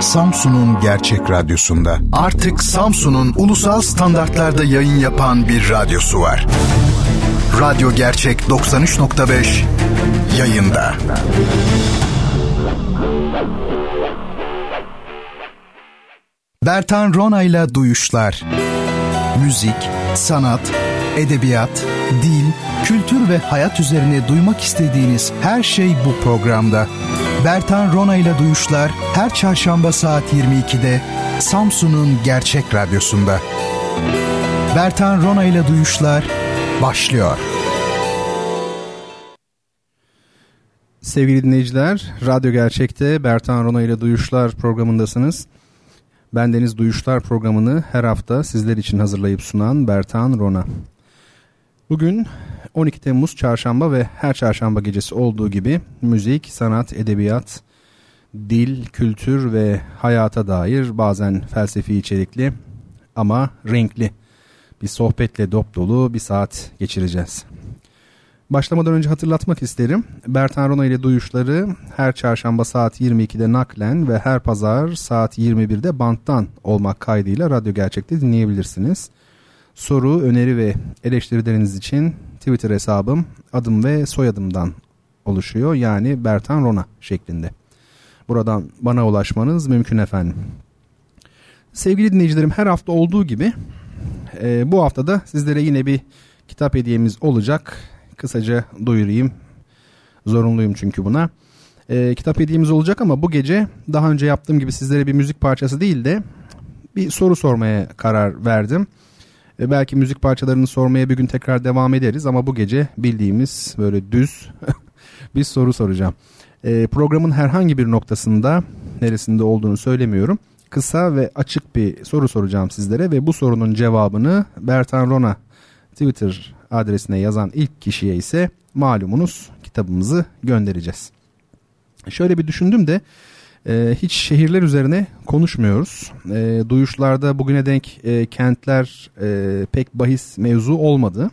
Samsun'un Gerçek Radyosu'nda. Artık Samsun'un ulusal standartlarda yayın yapan bir radyosu var. Radyo Gerçek 93.5 yayında. Bertan Rona'yla Duyuşlar Müzik, sanat, edebiyat, dil, kültür ve hayat üzerine duymak istediğiniz her şey bu programda. Bertan Rona ile Duyuşlar her çarşamba saat 22'de Samsun'un Gerçek Radyosu'nda. Bertan Rona ile Duyuşlar başlıyor. Sevgili dinleyiciler, Radyo Gerçek'te Bertan Rona ile Duyuşlar programındasınız. Ben Deniz Duyuşlar programını her hafta sizler için hazırlayıp sunan Bertan Rona. Bugün 12 Temmuz çarşamba ve her çarşamba gecesi olduğu gibi müzik, sanat, edebiyat, dil, kültür ve hayata dair bazen felsefi içerikli ama renkli bir sohbetle dop dolu bir saat geçireceğiz. Başlamadan önce hatırlatmak isterim. Bertan Rona ile duyuşları her çarşamba saat 22'de naklen ve her pazar saat 21'de banttan olmak kaydıyla Radyo Gerçek'te dinleyebilirsiniz. Soru, öneri ve eleştirileriniz için Twitter hesabım adım ve soyadımdan oluşuyor. Yani Bertan Rona şeklinde. Buradan bana ulaşmanız mümkün efendim. Sevgili dinleyicilerim her hafta olduğu gibi e, bu hafta da sizlere yine bir kitap hediyemiz olacak. Kısaca duyurayım. Zorunluyum çünkü buna. E, kitap hediyemiz olacak ama bu gece daha önce yaptığım gibi sizlere bir müzik parçası değil de bir soru sormaya karar verdim. E, belki müzik parçalarını sormaya bir gün tekrar devam ederiz ama bu gece bildiğimiz böyle düz bir soru soracağım. E, programın herhangi bir noktasında neresinde olduğunu söylemiyorum. Kısa ve açık bir soru soracağım sizlere ve bu sorunun cevabını Bertan Rona Twitter adresine yazan ilk kişiye ise malumunuz kitabımızı göndereceğiz. Şöyle bir düşündüm de e, hiç şehirler üzerine konuşmuyoruz. E, duyuşlarda bugüne denk e, kentler e, pek bahis mevzu olmadı.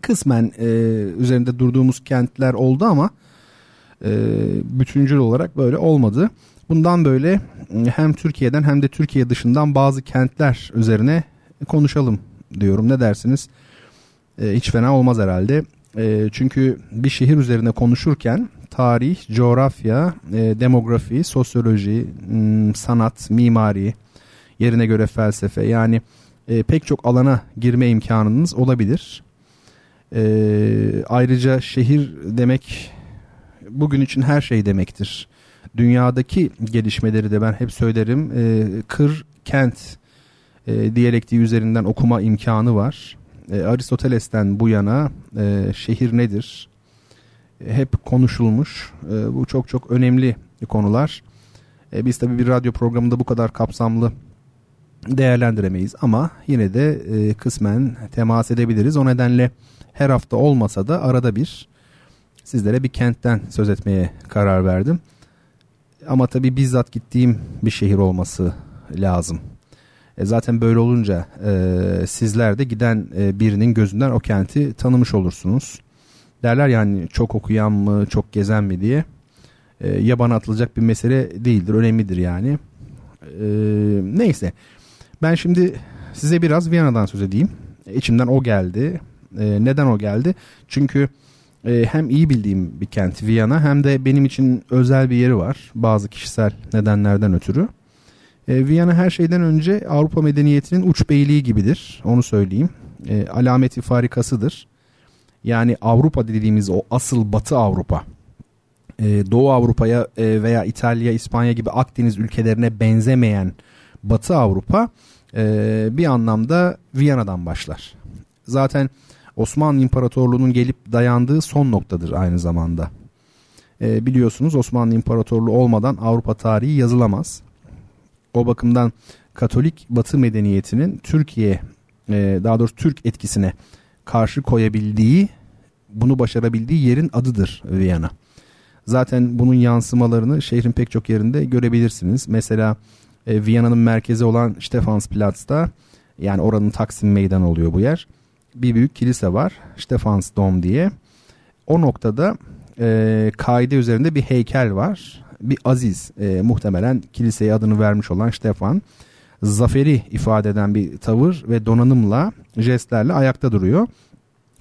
Kısmen e, üzerinde durduğumuz kentler oldu ama e, bütüncül olarak böyle olmadı. Bundan böyle hem Türkiye'den hem de Türkiye dışından bazı kentler üzerine konuşalım diyorum. Ne dersiniz? E, hiç fena olmaz herhalde. E, çünkü bir şehir üzerine konuşurken tarih, coğrafya, e, demografi, sosyoloji, sanat, mimari, yerine göre felsefe yani e, pek çok alana girme imkanınız olabilir. E, ayrıca şehir demek bugün için her şey demektir. Dünyadaki gelişmeleri de ben hep söylerim. E, kır, kent e, diyalektiği üzerinden okuma imkanı var. E, Aristoteles'ten bu yana e, şehir nedir? Hep konuşulmuş. E, bu çok çok önemli konular. E, biz tabii bir radyo programında bu kadar kapsamlı değerlendiremeyiz ama yine de e, kısmen temas edebiliriz. O nedenle her hafta olmasa da arada bir sizlere bir kentten söz etmeye karar verdim. Ama tabii bizzat gittiğim bir şehir olması lazım. E zaten böyle olunca e, sizler de giden e, birinin gözünden o kenti tanımış olursunuz. Derler yani çok okuyan mı çok gezen mi diye. E, yabana atılacak bir mesele değildir önemlidir yani. E, neyse ben şimdi size biraz Viyana'dan söz edeyim. İçimden o geldi. E, neden o geldi? Çünkü e, hem iyi bildiğim bir kent Viyana hem de benim için özel bir yeri var. Bazı kişisel nedenlerden ötürü. E, Viyana her şeyden önce Avrupa medeniyetinin uç beyliği gibidir. Onu söyleyeyim. E, alameti farikasıdır. Yani Avrupa dediğimiz o asıl Batı Avrupa. E, Doğu Avrupa'ya e, veya İtalya, İspanya gibi Akdeniz ülkelerine benzemeyen Batı Avrupa e, bir anlamda Viyana'dan başlar. Zaten Osmanlı İmparatorluğu'nun gelip dayandığı son noktadır aynı zamanda. E, biliyorsunuz Osmanlı İmparatorluğu olmadan Avrupa tarihi yazılamaz. O bakımdan Katolik Batı medeniyetinin Türkiye e, daha doğrusu Türk etkisine karşı koyabildiği, bunu başarabildiği yerin adıdır Viyana. Zaten bunun yansımalarını şehrin pek çok yerinde görebilirsiniz. Mesela e, Viyana'nın merkezi olan Stephansplatz'ta yani oranın Taksim Meydanı oluyor bu yer. Bir büyük kilise var Stephansdom diye. O noktada e, kaide üzerinde bir heykel var. Bir aziz e, muhtemelen kiliseye adını vermiş olan Stefan zaferi ifade eden bir tavır ve donanımla jestlerle ayakta duruyor.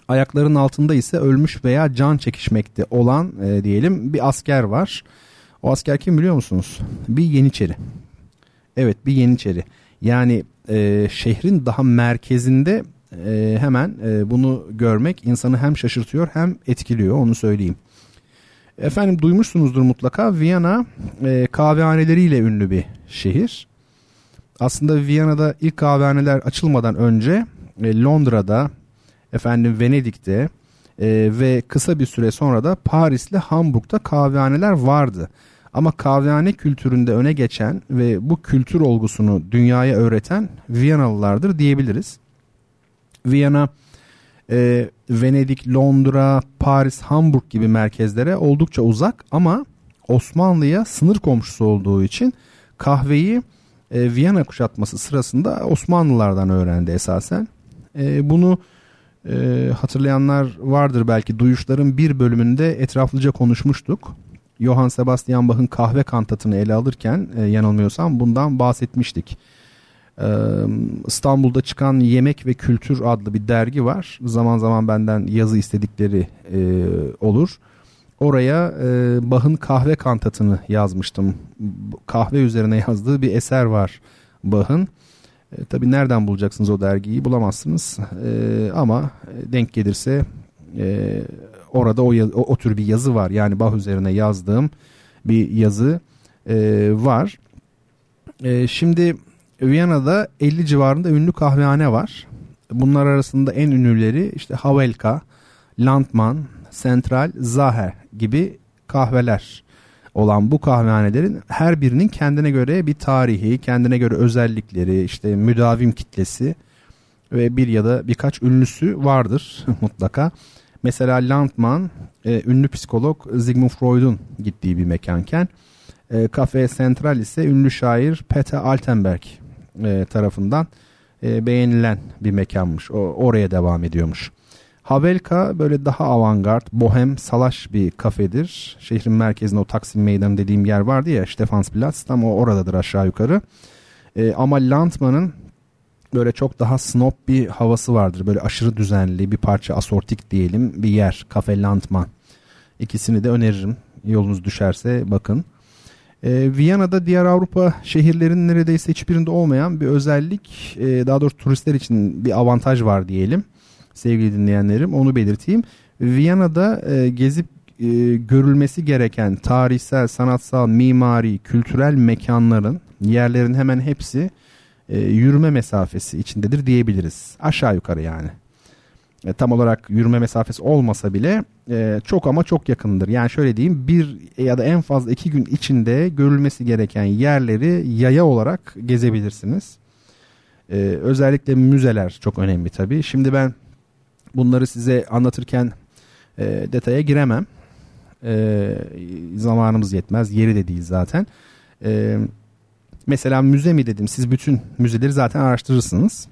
Ayaklarının altında ise ölmüş veya can çekişmekte olan e, diyelim bir asker var. O asker kim biliyor musunuz? Bir Yeniçeri. Evet bir Yeniçeri. Yani e, şehrin daha merkezinde e, hemen e, bunu görmek insanı hem şaşırtıyor hem etkiliyor onu söyleyeyim. Efendim duymuşsunuzdur mutlaka Viyana e, kahvehaneleriyle ünlü bir şehir. Aslında Viyana'da ilk kahvehaneler açılmadan önce e, Londra'da, efendim Venedik'te e, ve kısa bir süre sonra da Paris'le Hamburg'da kahvehaneler vardı. Ama kahvehane kültüründe öne geçen ve bu kültür olgusunu dünyaya öğreten Viyanalılardır diyebiliriz. Viyana, e, Venedik, Londra, Paris, Hamburg gibi merkezlere oldukça uzak ama Osmanlı'ya sınır komşusu olduğu için kahveyi e, Viyana kuşatması sırasında Osmanlılardan öğrendi esasen. E, bunu e, hatırlayanlar vardır belki duyuşların bir bölümünde etraflıca konuşmuştuk. Johann Sebastian Bach'ın kahve kantatını ele alırken e, yanılmıyorsam bundan bahsetmiştik. E, İstanbul'da çıkan Yemek ve Kültür adlı bir dergi var. Zaman zaman benden yazı istedikleri e, olur. Oraya e, Bach'ın kahve kantatını yazmıştım. Kahve üzerine yazdığı bir eser var Bach'ın. E, tabii nereden bulacaksınız o dergiyi bulamazsınız. E, ama denk gelirse e, orada o, o, o tür bir yazı var. Yani Bach üzerine yazdığım bir yazı e, var. E, şimdi Viyana'da 50 civarında ünlü kahvehane var. Bunlar arasında en ünlüleri işte Havelka, Landmann, Central, Zaher gibi kahveler olan bu kahvehanelerin her birinin kendine göre bir tarihi, kendine göre özellikleri, işte müdavim kitlesi ve bir ya da birkaç ünlüsü vardır mutlaka. Mesela Landmann e, ünlü psikolog Sigmund Freud'un gittiği bir mekanken e, Cafe Central ise ünlü şair Peter Altenberg e, tarafından e, beğenilen bir mekanmış. O, oraya devam ediyormuş. Havelka böyle daha avantgard, bohem, salaş bir kafedir. Şehrin merkezinde o Taksim Meydanı dediğim yer vardı ya Stephansplatz tam o oradadır aşağı yukarı. E, ama Landmann'ın böyle çok daha snob bir havası vardır. Böyle aşırı düzenli bir parça asortik diyelim bir yer. Kafe Landman. İkisini de öneririm. Yolunuz düşerse bakın. E, Viyana'da diğer Avrupa şehirlerinin neredeyse hiçbirinde olmayan bir özellik. E, daha doğrusu turistler için bir avantaj var diyelim. Sevgili dinleyenlerim onu belirteyim. Viyana'da e, gezip e, görülmesi gereken tarihsel, sanatsal, mimari, kültürel mekanların yerlerin hemen hepsi e, yürüme mesafesi içindedir diyebiliriz. Aşağı yukarı yani. E, tam olarak yürüme mesafesi olmasa bile e, çok ama çok yakındır. Yani şöyle diyeyim bir ya da en fazla iki gün içinde görülmesi gereken yerleri yaya olarak gezebilirsiniz. E, özellikle müzeler çok önemli tabii. Şimdi ben bunları size anlatırken e, detaya giremem. E, zamanımız yetmez. Yeri de değil zaten. E, Mesela müze mi dedim siz bütün müzeleri zaten araştırırsınız.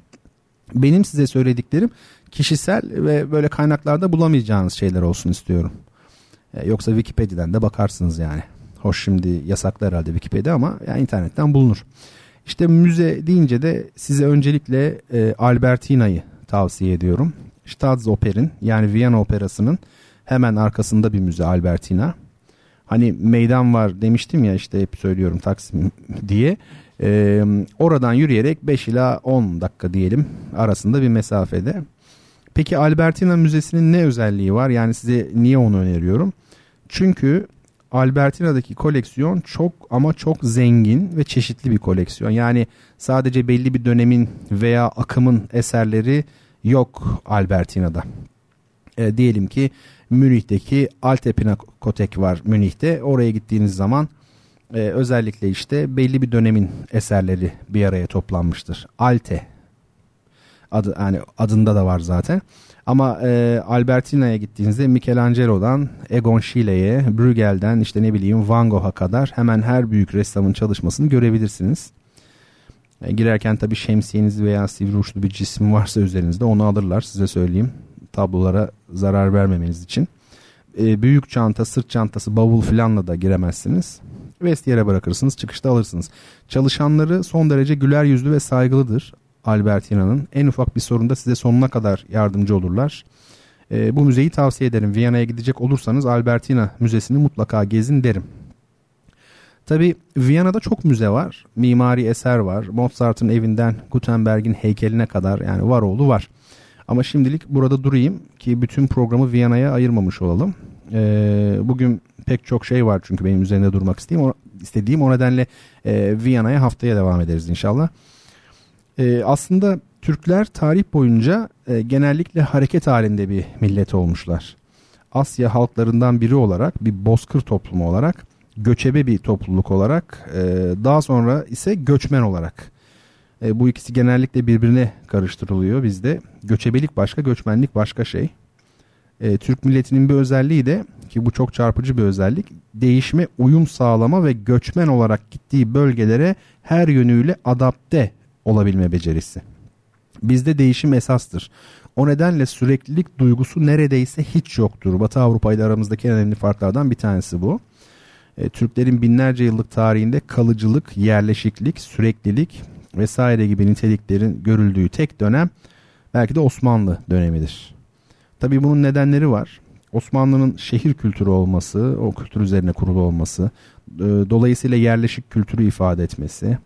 Benim size söylediklerim kişisel ve böyle kaynaklarda bulamayacağınız şeyler olsun istiyorum. E, yoksa Wikipedia'dan da bakarsınız yani. Hoş şimdi yasaklı herhalde Wikipedia ama yani internetten bulunur. İşte müze deyince de size öncelikle e, Albertina'yı tavsiye ediyorum. Staatsoper'in yani Viyana Operası'nın hemen arkasında bir müze Albertina hani meydan var demiştim ya işte hep söylüyorum Taksim diye. Ee, oradan yürüyerek 5 ila 10 dakika diyelim arasında bir mesafede. Peki Albertina Müzesi'nin ne özelliği var? Yani size niye onu öneriyorum? Çünkü Albertina'daki koleksiyon çok ama çok zengin ve çeşitli bir koleksiyon. Yani sadece belli bir dönemin veya akımın eserleri yok Albertina'da. E, diyelim ki Münih'teki Alte Pinakotek var Münih'te. Oraya gittiğiniz zaman e, özellikle işte belli bir dönemin eserleri bir araya toplanmıştır. Alte. Adı, yani adında da var zaten. Ama e, Albertina'ya gittiğinizde Michelangelo'dan Egon Schiele'ye, Bruegel'den işte ne bileyim Van Gogh'a kadar hemen her büyük ressamın çalışmasını görebilirsiniz. E, girerken tabii şemsiyeniz veya sivri uçlu bir cisim varsa üzerinizde onu alırlar size söyleyeyim. Tablolara zarar vermemeniz için. E, büyük çanta, sırt çantası, bavul filanla da giremezsiniz. Vestiyere bırakırsınız, çıkışta alırsınız. Çalışanları son derece güler yüzlü ve saygılıdır. Albertina'nın. En ufak bir sorunda size sonuna kadar yardımcı olurlar. E, bu müzeyi tavsiye ederim. Viyana'ya gidecek olursanız Albertina Müzesi'ni mutlaka gezin derim. Tabi Viyana'da çok müze var. Mimari eser var. Mozart'ın evinden Gutenberg'in heykeline kadar yani var oğlu var. Ama şimdilik burada durayım ki bütün programı Viyana'ya ayırmamış olalım. Ee, bugün pek çok şey var çünkü benim üzerinde durmak istediğim. O, istediğim o nedenle e, Viyana'ya haftaya devam ederiz inşallah. E, aslında Türkler tarih boyunca e, genellikle hareket halinde bir millet olmuşlar. Asya halklarından biri olarak bir bozkır toplumu olarak göçebe bir topluluk olarak e, daha sonra ise göçmen olarak e, bu ikisi genellikle birbirine karıştırılıyor bizde. Göçebelik başka göçmenlik başka şey. E, Türk milletinin bir özelliği de ki bu çok çarpıcı bir özellik değişime uyum sağlama ve göçmen olarak gittiği bölgelere her yönüyle adapte olabilme becerisi. Bizde değişim esastır. O nedenle süreklilik duygusu neredeyse hiç yoktur. Batı Avrupa ile aramızdaki en önemli farklardan bir tanesi bu. E, Türklerin binlerce yıllık tarihinde kalıcılık, yerleşiklik, süreklilik vesaire gibi niteliklerin görüldüğü tek dönem belki de Osmanlı dönemidir. Tabii bunun nedenleri var. Osmanlı'nın şehir kültürü olması, o kültür üzerine kurulu olması, e, dolayısıyla yerleşik kültürü ifade etmesi,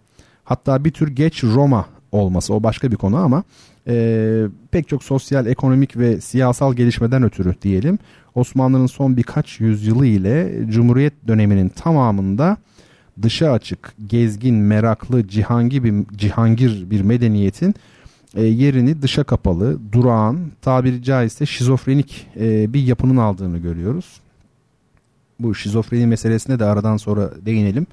Hatta bir tür geç Roma olması o başka bir konu ama e, pek çok sosyal, ekonomik ve siyasal gelişmeden ötürü diyelim Osmanlı'nın son birkaç yüzyılı ile Cumhuriyet döneminin tamamında dışa açık, gezgin, meraklı, cihangir bir, cihangir bir medeniyetin e, yerini dışa kapalı, durağan, tabiri caizse şizofrenik e, bir yapının aldığını görüyoruz. Bu şizofreni meselesine de aradan sonra değinelim.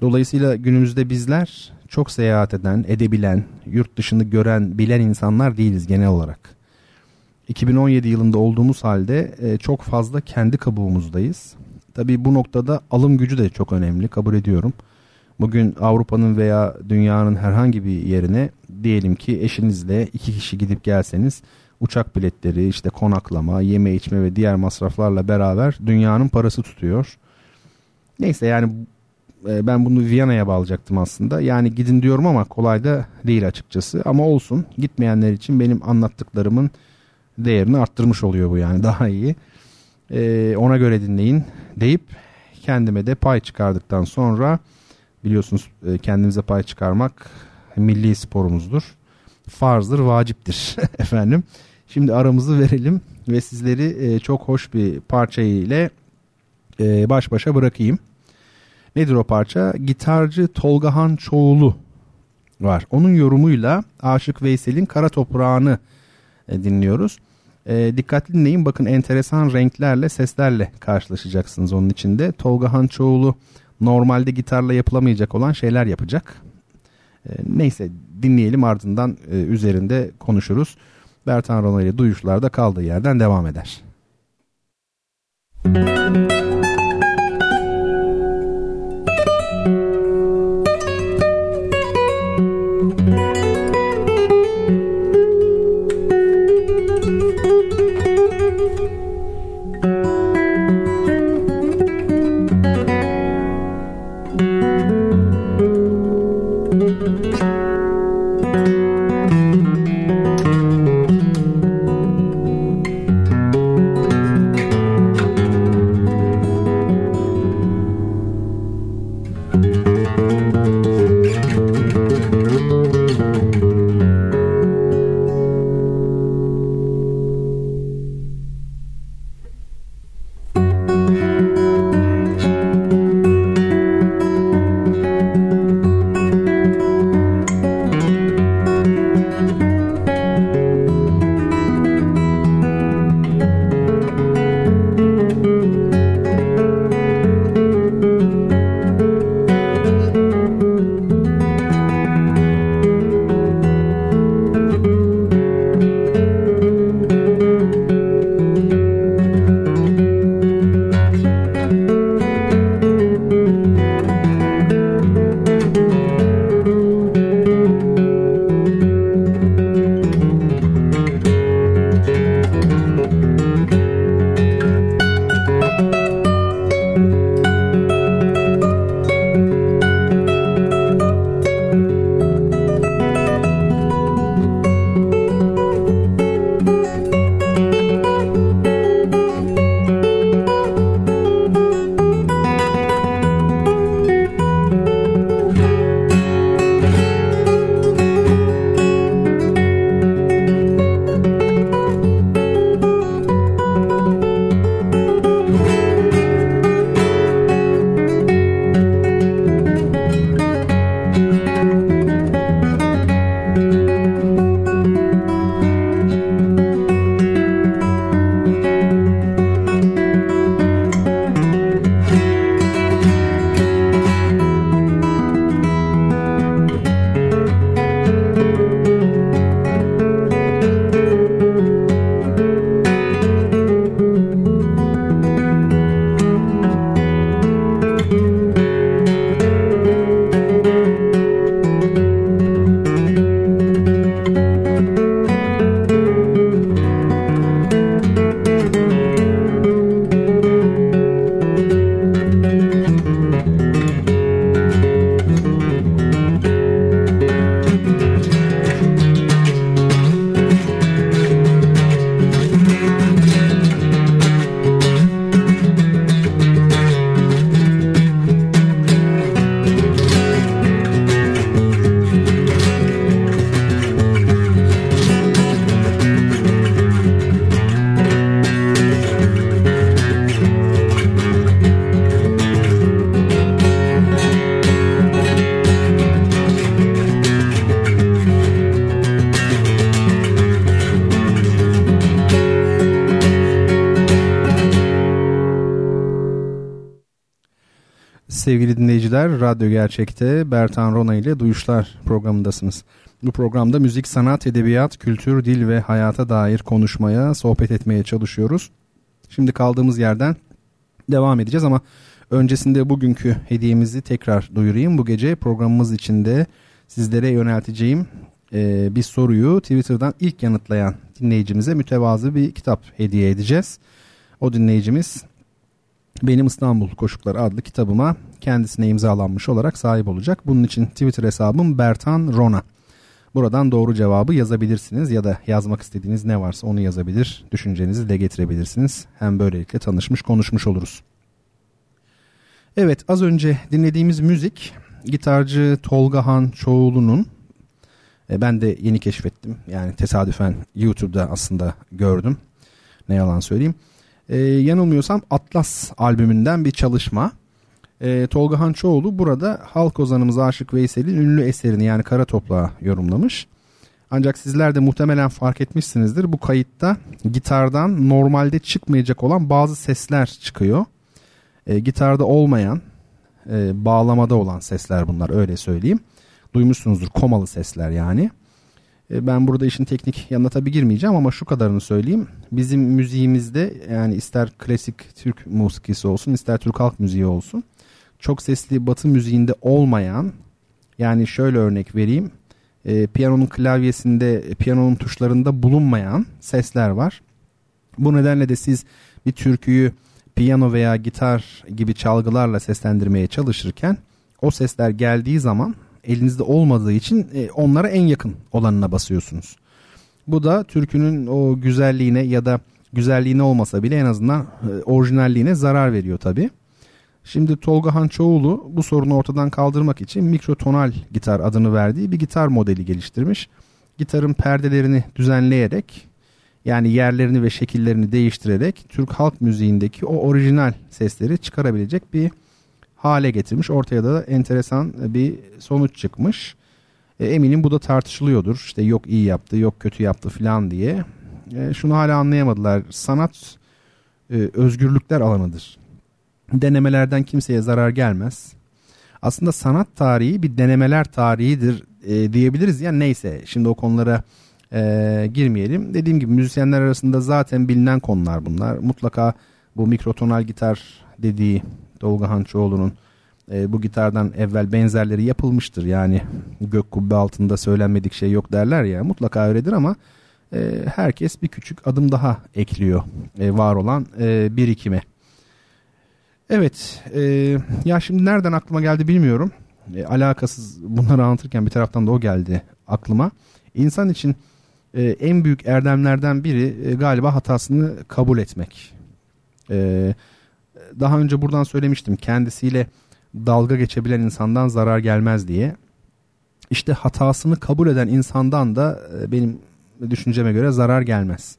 Dolayısıyla günümüzde bizler çok seyahat eden, edebilen, yurt dışını gören, bilen insanlar değiliz genel olarak. 2017 yılında olduğumuz halde e, çok fazla kendi kabuğumuzdayız. Tabii bu noktada alım gücü de çok önemli kabul ediyorum. Bugün Avrupa'nın veya dünyanın herhangi bir yerine diyelim ki eşinizle iki kişi gidip gelseniz uçak biletleri, işte konaklama, yeme içme ve diğer masraflarla beraber dünyanın parası tutuyor. Neyse yani e, ben bunu Viyana'ya bağlayacaktım aslında. Yani gidin diyorum ama kolay da değil açıkçası. Ama olsun gitmeyenler için benim anlattıklarımın değerini arttırmış oluyor bu yani daha iyi. Ee, ona göre dinleyin deyip kendime de pay çıkardıktan sonra biliyorsunuz e, kendimize pay çıkarmak milli sporumuzdur. Farzdır, vaciptir efendim. Şimdi aramızı verelim ve sizleri e, çok hoş bir parça ile baş başa bırakayım. Nedir o parça? Gitarcı Tolgahan Çoğulu var. Onun yorumuyla Aşık Veysel'in Kara Toprağını e, dinliyoruz. E, dikkatli dinleyin bakın enteresan renklerle seslerle karşılaşacaksınız onun içinde. Tolga Hançoğlu normalde gitarla yapılamayacak olan şeyler yapacak. E, neyse dinleyelim ardından e, üzerinde konuşuruz. Bertan Rona ile duyuşlarda kaldığı yerden devam eder. Müzik Radyo Gerçek'te Bertan Rona ile Duyuşlar programındasınız. Bu programda müzik, sanat, edebiyat, kültür, dil ve hayata dair konuşmaya, sohbet etmeye çalışıyoruz. Şimdi kaldığımız yerden devam edeceğiz ama öncesinde bugünkü hediyemizi tekrar duyurayım. Bu gece programımız içinde sizlere yönelteceğim e, bir soruyu Twitter'dan ilk yanıtlayan dinleyicimize mütevazı bir kitap hediye edeceğiz. O dinleyicimiz benim İstanbul Koşukları adlı kitabıma kendisine imzalanmış olarak sahip olacak. Bunun için Twitter hesabım Bertan Rona. Buradan doğru cevabı yazabilirsiniz ya da yazmak istediğiniz ne varsa onu yazabilir. Düşüncenizi de getirebilirsiniz. Hem böylelikle tanışmış konuşmuş oluruz. Evet az önce dinlediğimiz müzik gitarcı Tolga Han Çoğulu'nun e, ben de yeni keşfettim. Yani tesadüfen YouTube'da aslında gördüm. Ne yalan söyleyeyim e, yanılmıyorsam Atlas albümünden bir çalışma. E, Tolga Hançoğlu burada halk ozanımız Aşık Veysel'in ünlü eserini yani Kara Toprağı yorumlamış. Ancak sizler de muhtemelen fark etmişsinizdir bu kayıtta gitardan normalde çıkmayacak olan bazı sesler çıkıyor. E, gitarda olmayan e, bağlamada olan sesler bunlar öyle söyleyeyim. Duymuşsunuzdur komalı sesler yani. E, ben burada işin teknik yanına tabii girmeyeceğim ama şu kadarını söyleyeyim. Bizim müziğimizde yani ister klasik Türk musikisi olsun ister Türk halk müziği olsun çok sesli batı müziğinde olmayan yani şöyle örnek vereyim. E, piyanonun klavyesinde piyanonun tuşlarında bulunmayan sesler var. Bu nedenle de siz bir türküyü piyano veya gitar gibi çalgılarla seslendirmeye çalışırken o sesler geldiği zaman elinizde olmadığı için e, onlara en yakın olanına basıyorsunuz. Bu da türkünün o güzelliğine ya da güzelliğine olmasa bile en azından e, orijinalliğine zarar veriyor tabi. Şimdi Tolga Hançoğlu bu sorunu ortadan kaldırmak için mikrotonal gitar adını verdiği bir gitar modeli geliştirmiş. Gitarın perdelerini düzenleyerek yani yerlerini ve şekillerini değiştirerek Türk halk müziğindeki o orijinal sesleri çıkarabilecek bir hale getirmiş. Ortaya da enteresan bir sonuç çıkmış. E, eminim bu da tartışılıyordur. İşte yok iyi yaptı, yok kötü yaptı falan diye. E, şunu hala anlayamadılar. Sanat e, özgürlükler alanıdır. Denemelerden kimseye zarar gelmez. Aslında sanat tarihi bir denemeler tarihidir diyebiliriz. Yani neyse şimdi o konulara girmeyelim. Dediğim gibi müzisyenler arasında zaten bilinen konular bunlar. Mutlaka bu mikrotonal gitar dediği Tolga Hançoğlu'nun e, bu gitardan evvel benzerleri yapılmıştır. Yani gök kubbe altında söylenmedik şey yok derler ya mutlaka öyledir ama e, herkes bir küçük adım daha ekliyor e, var olan e, birikime. Evet e, ya şimdi nereden aklıma geldi bilmiyorum. E, alakasız bunları anlatırken bir taraftan da o geldi aklıma. İnsan için e, en büyük erdemlerden biri e, galiba hatasını kabul etmek. E, daha önce buradan söylemiştim kendisiyle dalga geçebilen insandan zarar gelmez diye. İşte hatasını kabul eden insandan da e, benim düşünceme göre zarar gelmez.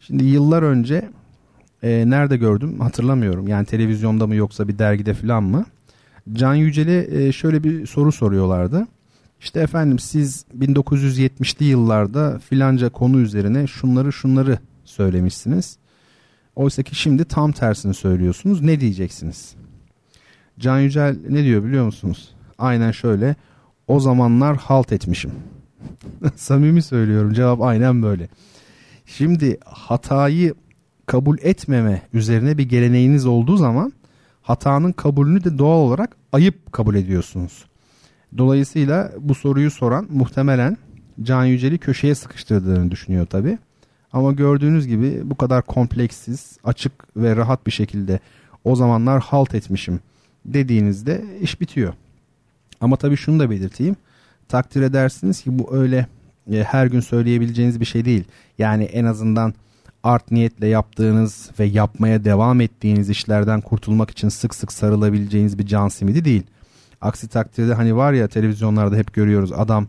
Şimdi yıllar önce e, nerede gördüm hatırlamıyorum. Yani televizyonda mı yoksa bir dergide falan mı? Can Yücel'e e, şöyle bir soru soruyorlardı. İşte efendim siz 1970'li yıllarda filanca konu üzerine şunları şunları söylemişsiniz. Oysa ki şimdi tam tersini söylüyorsunuz. Ne diyeceksiniz? Can Yücel ne diyor biliyor musunuz? Aynen şöyle. O zamanlar halt etmişim. Samimi söylüyorum. Cevap aynen böyle. Şimdi hatayı kabul etmeme üzerine bir geleneğiniz olduğu zaman hatanın kabulünü de doğal olarak ayıp kabul ediyorsunuz. Dolayısıyla bu soruyu soran muhtemelen Can Yücel'i köşeye sıkıştırdığını düşünüyor tabi. Ama gördüğünüz gibi bu kadar kompleksiz, açık ve rahat bir şekilde o zamanlar halt etmişim dediğinizde iş bitiyor. Ama tabii şunu da belirteyim. Takdir edersiniz ki bu öyle e, her gün söyleyebileceğiniz bir şey değil. Yani en azından art niyetle yaptığınız ve yapmaya devam ettiğiniz işlerden kurtulmak için sık sık sarılabileceğiniz bir can simidi değil. Aksi takdirde hani var ya televizyonlarda hep görüyoruz adam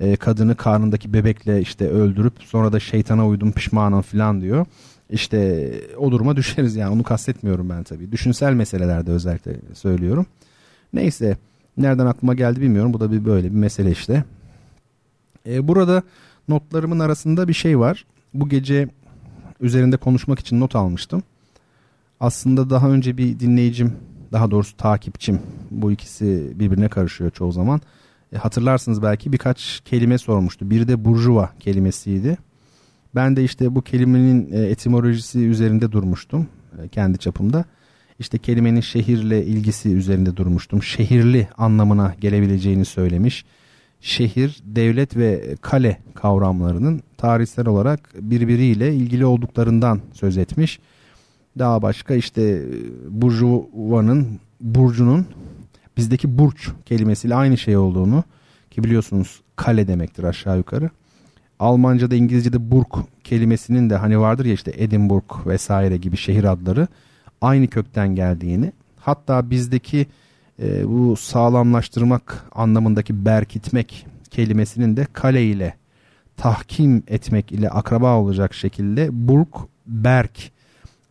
e, kadını karnındaki bebekle işte öldürüp sonra da şeytana uydum pişmanım falan diyor. İşte o duruma düşeriz yani onu kastetmiyorum ben tabii. Düşünsel meselelerde özellikle söylüyorum. Neyse nereden aklıma geldi bilmiyorum. Bu da bir böyle bir mesele işte. E, burada notlarımın arasında bir şey var. Bu gece üzerinde konuşmak için not almıştım. Aslında daha önce bir dinleyicim Daha doğrusu takipçim. Bu ikisi birbirine karışıyor çoğu zaman. E, hatırlarsınız belki birkaç kelime sormuştu. Biri de burjuva kelimesiydi. Ben de işte bu kelimenin e, etimolojisi üzerinde durmuştum e, kendi çapımda. İşte kelimenin şehirle ilgisi üzerinde durmuştum. Şehirli anlamına gelebileceğini söylemiş. Şehir, devlet ve kale kavramlarının tarihsel olarak birbiriyle ilgili olduklarından söz etmiş. Daha başka işte burjuvanın, burcunun bizdeki burç kelimesiyle aynı şey olduğunu ki biliyorsunuz kale demektir aşağı yukarı. Almanca'da İngilizce'de burg kelimesinin de hani vardır ya işte Edinburgh vesaire gibi şehir adları aynı kökten geldiğini hatta bizdeki e, bu sağlamlaştırmak anlamındaki berkitmek kelimesinin de kale ile tahkim etmek ile akraba olacak şekilde burg berk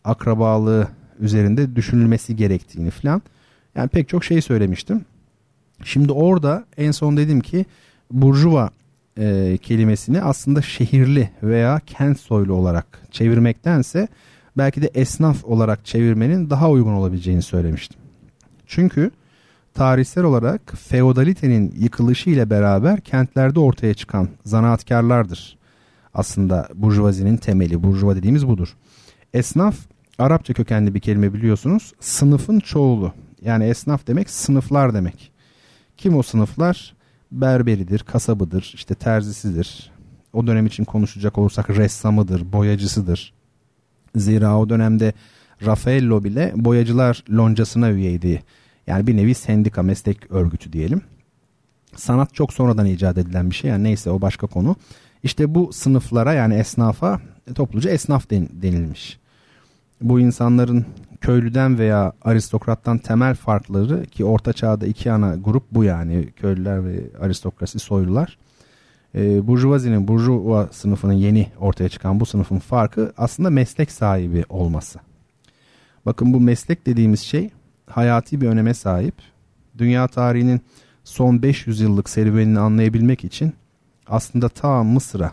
akrabalığı üzerinde düşünülmesi gerektiğini falan yani pek çok şey söylemiştim. Şimdi orada en son dedim ki burjuva e, kelimesini aslında şehirli veya kent soylu olarak çevirmektense belki de esnaf olarak çevirmenin daha uygun olabileceğini söylemiştim. Çünkü tarihsel olarak feodalitenin yıkılışı ile beraber kentlerde ortaya çıkan zanaatkarlardır. Aslında burjuvazinin temeli, burjuva dediğimiz budur. Esnaf Arapça kökenli bir kelime biliyorsunuz. Sınıfın çoğulu. Yani esnaf demek sınıflar demek. Kim o sınıflar? Berberidir, kasabıdır, işte terzisidir. O dönem için konuşacak olursak ressamıdır, boyacısıdır. Zira o dönemde Raffaello bile boyacılar loncasına üyeydi. Yani bir nevi sendika, meslek örgütü diyelim. Sanat çok sonradan icat edilen bir şey. Yani neyse o başka konu. İşte bu sınıflara yani esnafa topluca esnaf denilmiş. Bu insanların köylüden veya aristokrattan temel farkları ki orta çağda iki ana grup bu yani köylüler ve aristokrasi soylular. E, Burjuvazinin, burjuva sınıfının yeni ortaya çıkan bu sınıfın farkı aslında meslek sahibi olması. Bakın bu meslek dediğimiz şey hayati bir öneme sahip. Dünya tarihinin son 500 yıllık serüvenini anlayabilmek için aslında ta Mısır'a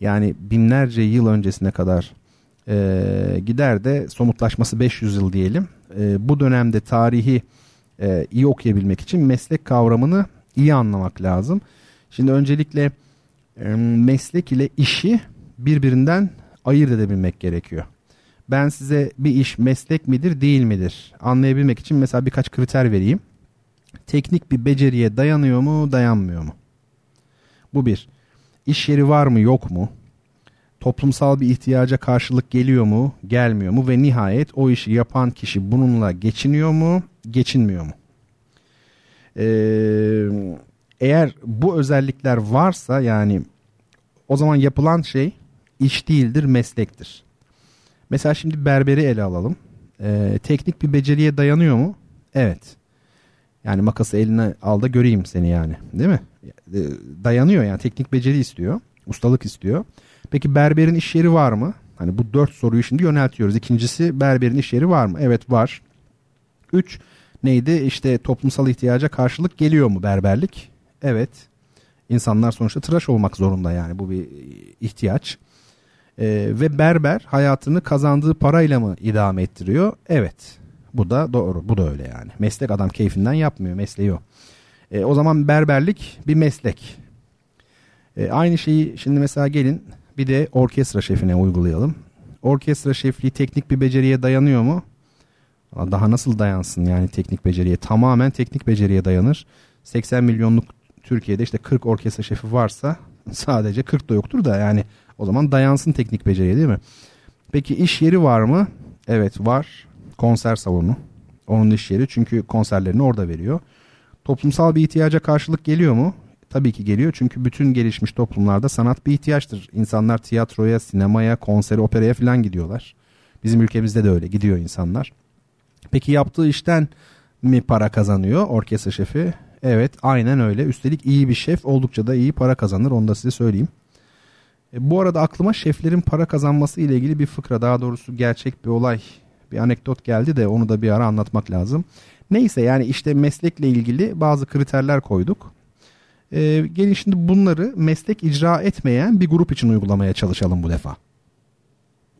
yani binlerce yıl öncesine kadar e, gider de somutlaşması 500 yıl diyelim. E, bu dönemde tarihi e, iyi okuyabilmek için meslek kavramını iyi anlamak lazım. Şimdi öncelikle e, meslek ile işi birbirinden ayırt edebilmek gerekiyor. Ben size bir iş meslek midir değil midir anlayabilmek için mesela birkaç kriter vereyim. Teknik bir beceriye dayanıyor mu dayanmıyor mu? Bu bir. İş yeri var mı yok mu? Toplumsal bir ihtiyaca karşılık geliyor mu, gelmiyor mu ve nihayet o işi yapan kişi bununla geçiniyor mu, geçinmiyor mu? Ee, eğer bu özellikler varsa yani o zaman yapılan şey iş değildir, meslektir. Mesela şimdi berberi ele alalım. Ee, teknik bir beceriye dayanıyor mu? Evet. Yani makası eline al da göreyim seni yani. Değil mi? Ee, dayanıyor yani teknik beceri istiyor. Ustalık istiyor. Peki berberin iş yeri var mı? Hani bu dört soruyu şimdi yöneltiyoruz. İkincisi berberin iş yeri var mı? Evet var. Üç neydi? İşte toplumsal ihtiyaca karşılık geliyor mu berberlik? Evet. İnsanlar sonuçta tıraş olmak zorunda yani bu bir ihtiyaç. Ee, ve berber hayatını kazandığı parayla mı idame ettiriyor? Evet. Bu da doğru. Bu da öyle yani. Meslek adam keyfinden yapmıyor. Mesleği o. Ee, o zaman berberlik bir meslek. Ee, aynı şeyi şimdi mesela gelin bir de orkestra şefine uygulayalım. Orkestra şefliği teknik bir beceriye dayanıyor mu? Daha nasıl dayansın yani teknik beceriye? Tamamen teknik beceriye dayanır. 80 milyonluk Türkiye'de işte 40 orkestra şefi varsa sadece 40 da yoktur da yani o zaman dayansın teknik beceriye değil mi? Peki iş yeri var mı? Evet var. Konser salonu. Onun iş yeri çünkü konserlerini orada veriyor. Toplumsal bir ihtiyaca karşılık geliyor mu? Tabii ki geliyor çünkü bütün gelişmiş toplumlarda sanat bir ihtiyaçtır. İnsanlar tiyatroya, sinemaya, konsere, operaya falan gidiyorlar. Bizim ülkemizde de öyle gidiyor insanlar. Peki yaptığı işten mi para kazanıyor orkestra şefi? Evet aynen öyle. Üstelik iyi bir şef oldukça da iyi para kazanır onu da size söyleyeyim. E, bu arada aklıma şeflerin para kazanması ile ilgili bir fıkra daha doğrusu gerçek bir olay bir anekdot geldi de onu da bir ara anlatmak lazım. Neyse yani işte meslekle ilgili bazı kriterler koyduk. E, gelin şimdi bunları meslek icra etmeyen bir grup için uygulamaya çalışalım bu defa.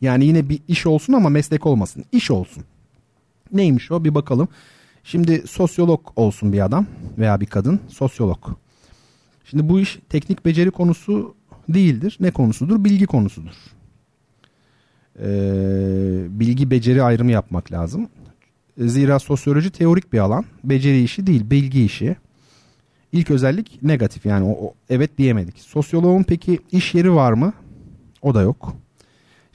Yani yine bir iş olsun ama meslek olmasın. İş olsun. Neymiş o bir bakalım. Şimdi sosyolog olsun bir adam veya bir kadın sosyolog. Şimdi bu iş teknik beceri konusu değildir. Ne konusudur? Bilgi konusudur. Ee, bilgi beceri ayrımı yapmak lazım. Zira sosyoloji teorik bir alan. Beceri işi değil, bilgi işi. İlk özellik negatif yani o, o, evet diyemedik. Sosyoloğun peki iş yeri var mı? O da yok.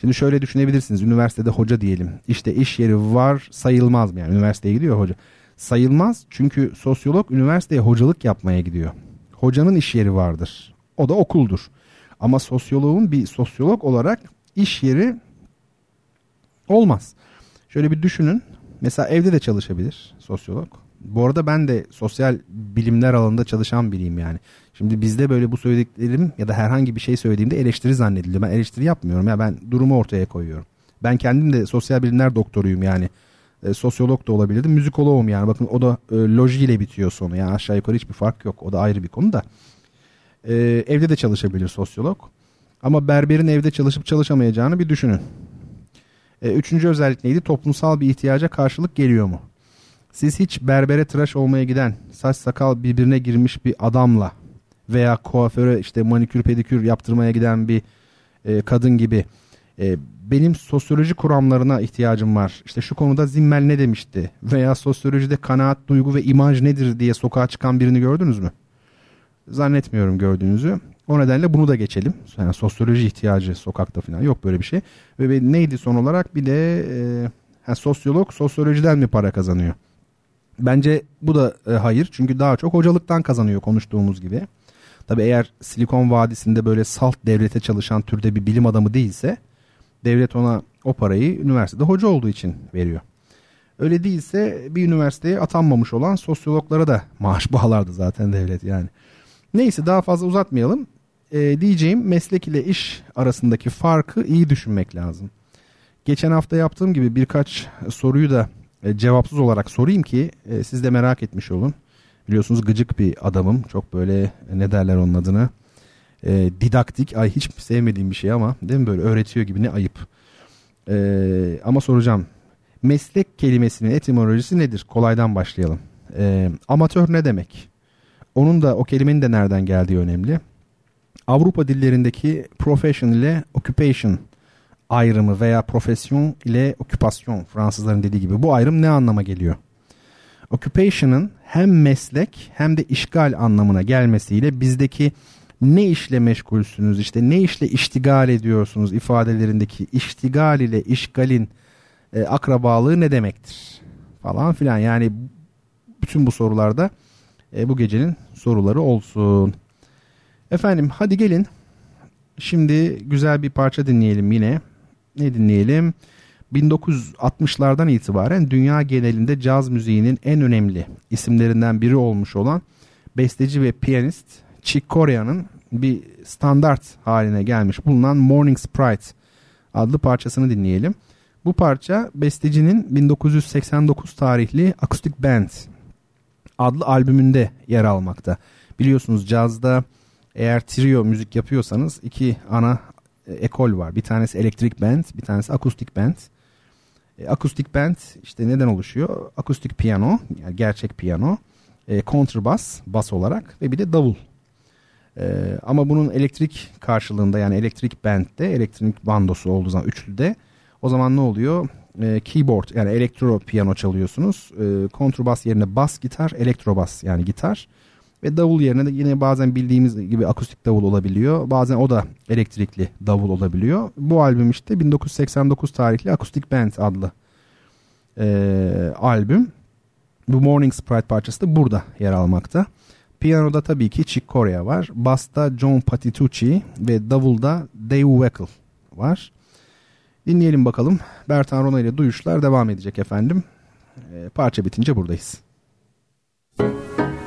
Şimdi şöyle düşünebilirsiniz. Üniversitede hoca diyelim. İşte iş yeri var sayılmaz mı? Yani üniversiteye gidiyor hoca. Sayılmaz çünkü sosyolog üniversiteye hocalık yapmaya gidiyor. Hocanın iş yeri vardır. O da okuldur. Ama sosyoloğun bir sosyolog olarak iş yeri olmaz. Şöyle bir düşünün. Mesela evde de çalışabilir sosyolog. Bu arada ben de sosyal bilimler alanında çalışan biriyim yani. Şimdi bizde böyle bu söylediklerim ya da herhangi bir şey söylediğimde eleştiri zannediliyor. Ben eleştiri yapmıyorum ya ben durumu ortaya koyuyorum. Ben kendim de sosyal bilimler doktoruyum yani. E, sosyolog da olabilirdim. Müzikoloğum yani. Bakın o da e, loji ile bitiyor sonu. Yani aşağı yukarı hiçbir fark yok. O da ayrı bir konu da. E, evde de çalışabilir sosyolog. Ama berberin evde çalışıp çalışamayacağını bir düşünün. E, üçüncü özellik neydi? Toplumsal bir ihtiyaca karşılık geliyor mu? Siz hiç berbere tıraş olmaya giden, saç sakal birbirine girmiş bir adamla veya kuaföre işte manikür pedikür yaptırmaya giden bir e, kadın gibi e, benim sosyoloji kuramlarına ihtiyacım var. İşte şu konuda Zimmel ne demişti veya sosyolojide kanaat, duygu ve imaj nedir diye sokağa çıkan birini gördünüz mü? Zannetmiyorum gördüğünüzü. O nedenle bunu da geçelim. Yani sosyoloji ihtiyacı sokakta falan yok böyle bir şey. Ve neydi son olarak bir de e, yani sosyolog sosyolojiden mi para kazanıyor? Bence bu da e, hayır. Çünkü daha çok hocalıktan kazanıyor konuştuğumuz gibi. Tabi eğer Silikon Vadisi'nde böyle salt devlete çalışan türde bir bilim adamı değilse devlet ona o parayı üniversitede hoca olduğu için veriyor. Öyle değilse bir üniversiteye atanmamış olan sosyologlara da maaş bağlardı zaten devlet yani. Neyse daha fazla uzatmayalım. Ee, diyeceğim meslek ile iş arasındaki farkı iyi düşünmek lazım. Geçen hafta yaptığım gibi birkaç soruyu da e, cevapsız olarak sorayım ki e, siz de merak etmiş olun. Biliyorsunuz gıcık bir adamım. Çok böyle e, ne derler onun adını. E, didaktik. Ay hiç sevmediğim bir şey ama değil mi böyle öğretiyor gibi ne ayıp. E, ama soracağım. Meslek kelimesinin etimolojisi nedir? Kolaydan başlayalım. E, amatör ne demek? Onun da o kelimenin de nereden geldiği önemli. Avrupa dillerindeki profession ile occupation ayrımı veya profesyon ile okupasyon Fransızların dediği gibi bu ayrım ne anlama geliyor? Occupation'ın hem meslek hem de işgal anlamına gelmesiyle bizdeki ne işle meşgulsünüz işte ne işle iştigal ediyorsunuz ifadelerindeki iştigal ile işgalin e, akrabalığı ne demektir falan filan yani bütün bu sorularda e, bu gecenin soruları olsun. Efendim hadi gelin şimdi güzel bir parça dinleyelim yine ne dinleyelim? 1960'lardan itibaren dünya genelinde caz müziğinin en önemli isimlerinden biri olmuş olan besteci ve piyanist Chick Corea'nın bir standart haline gelmiş bulunan Morning Sprite adlı parçasını dinleyelim. Bu parça bestecinin 1989 tarihli Acoustic Band adlı albümünde yer almakta. Biliyorsunuz cazda eğer trio müzik yapıyorsanız iki ana e, ekol var. Bir tanesi elektrik band, bir tanesi akustik band. E, akustik band işte neden oluşuyor? Akustik piyano, yani gerçek piyano, e, kontrbass, bas olarak ve bir de davul. E, ama bunun elektrik karşılığında yani elektrik band'de, elektrik bandosu olduğu zaman üçlüde o zaman ne oluyor? E, keyboard yani elektro piyano çalıyorsunuz. E, kontrbass yerine bas gitar, elektrobas yani gitar. Ve davul yerine de yine bazen bildiğimiz gibi akustik davul olabiliyor. Bazen o da elektrikli davul olabiliyor. Bu albüm işte 1989 tarihli Acoustic Band adlı e, albüm. Bu Morning Sprite parçası da burada yer almakta. Piyanoda tabii ki Chick Corea var. Bass'ta John Patitucci ve davulda Dave Weckl var. Dinleyelim bakalım. Bertan Rona ile duyuşlar devam edecek efendim. E, parça bitince buradayız. Müzik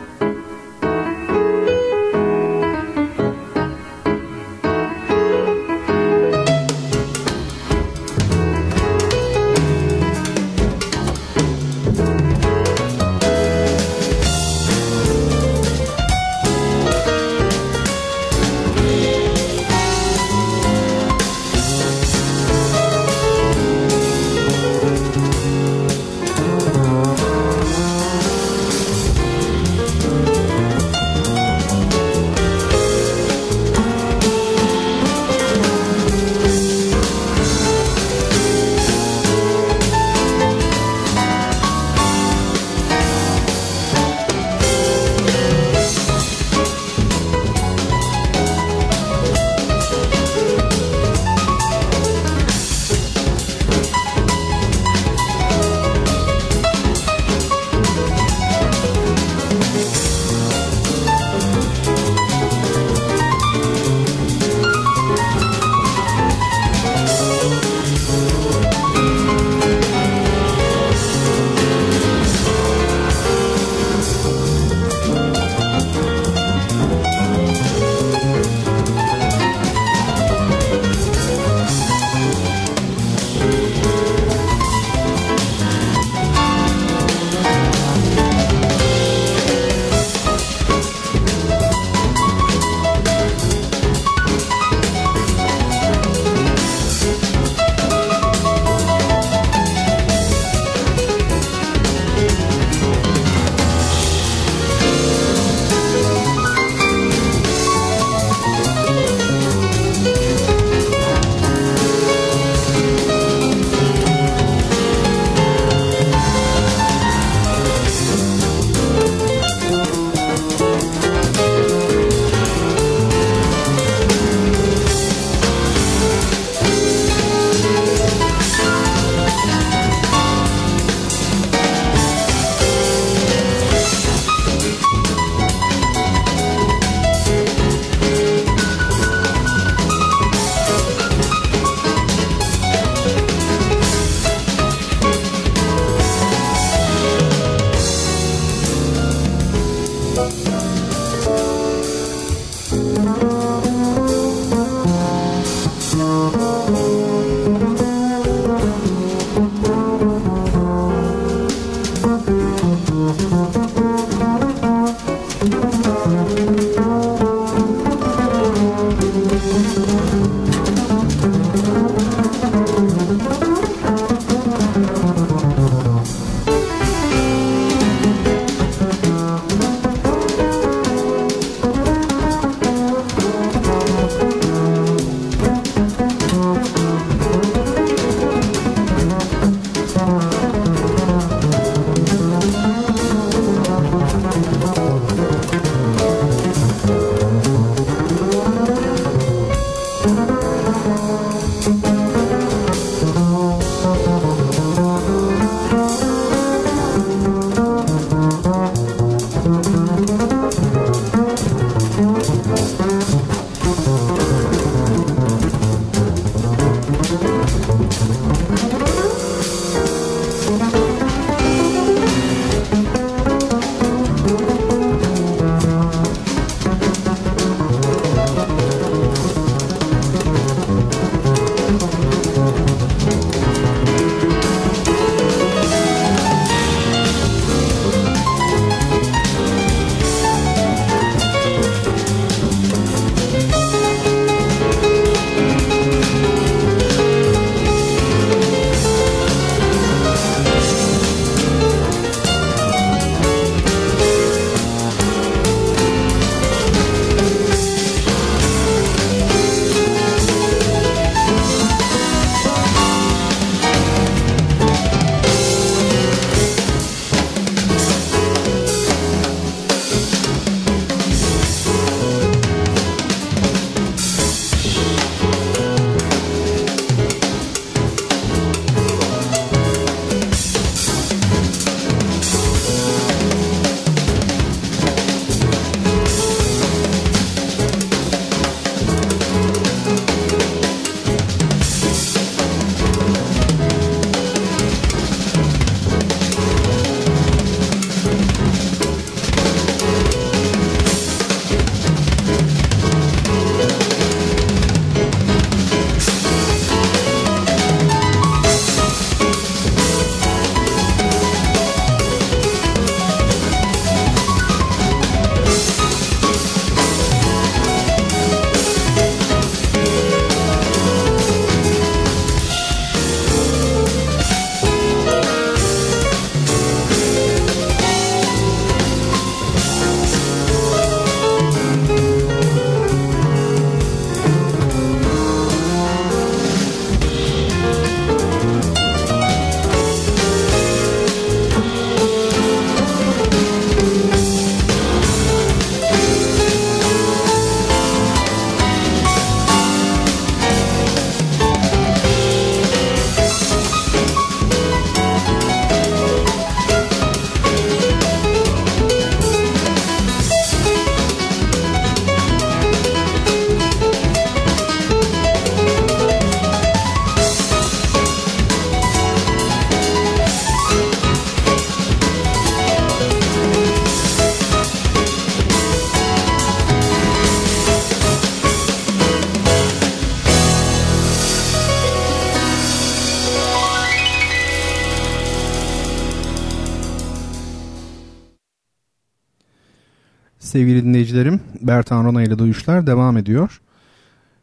sevgili dinleyicilerim. Bertan Rona ile Duyuşlar devam ediyor.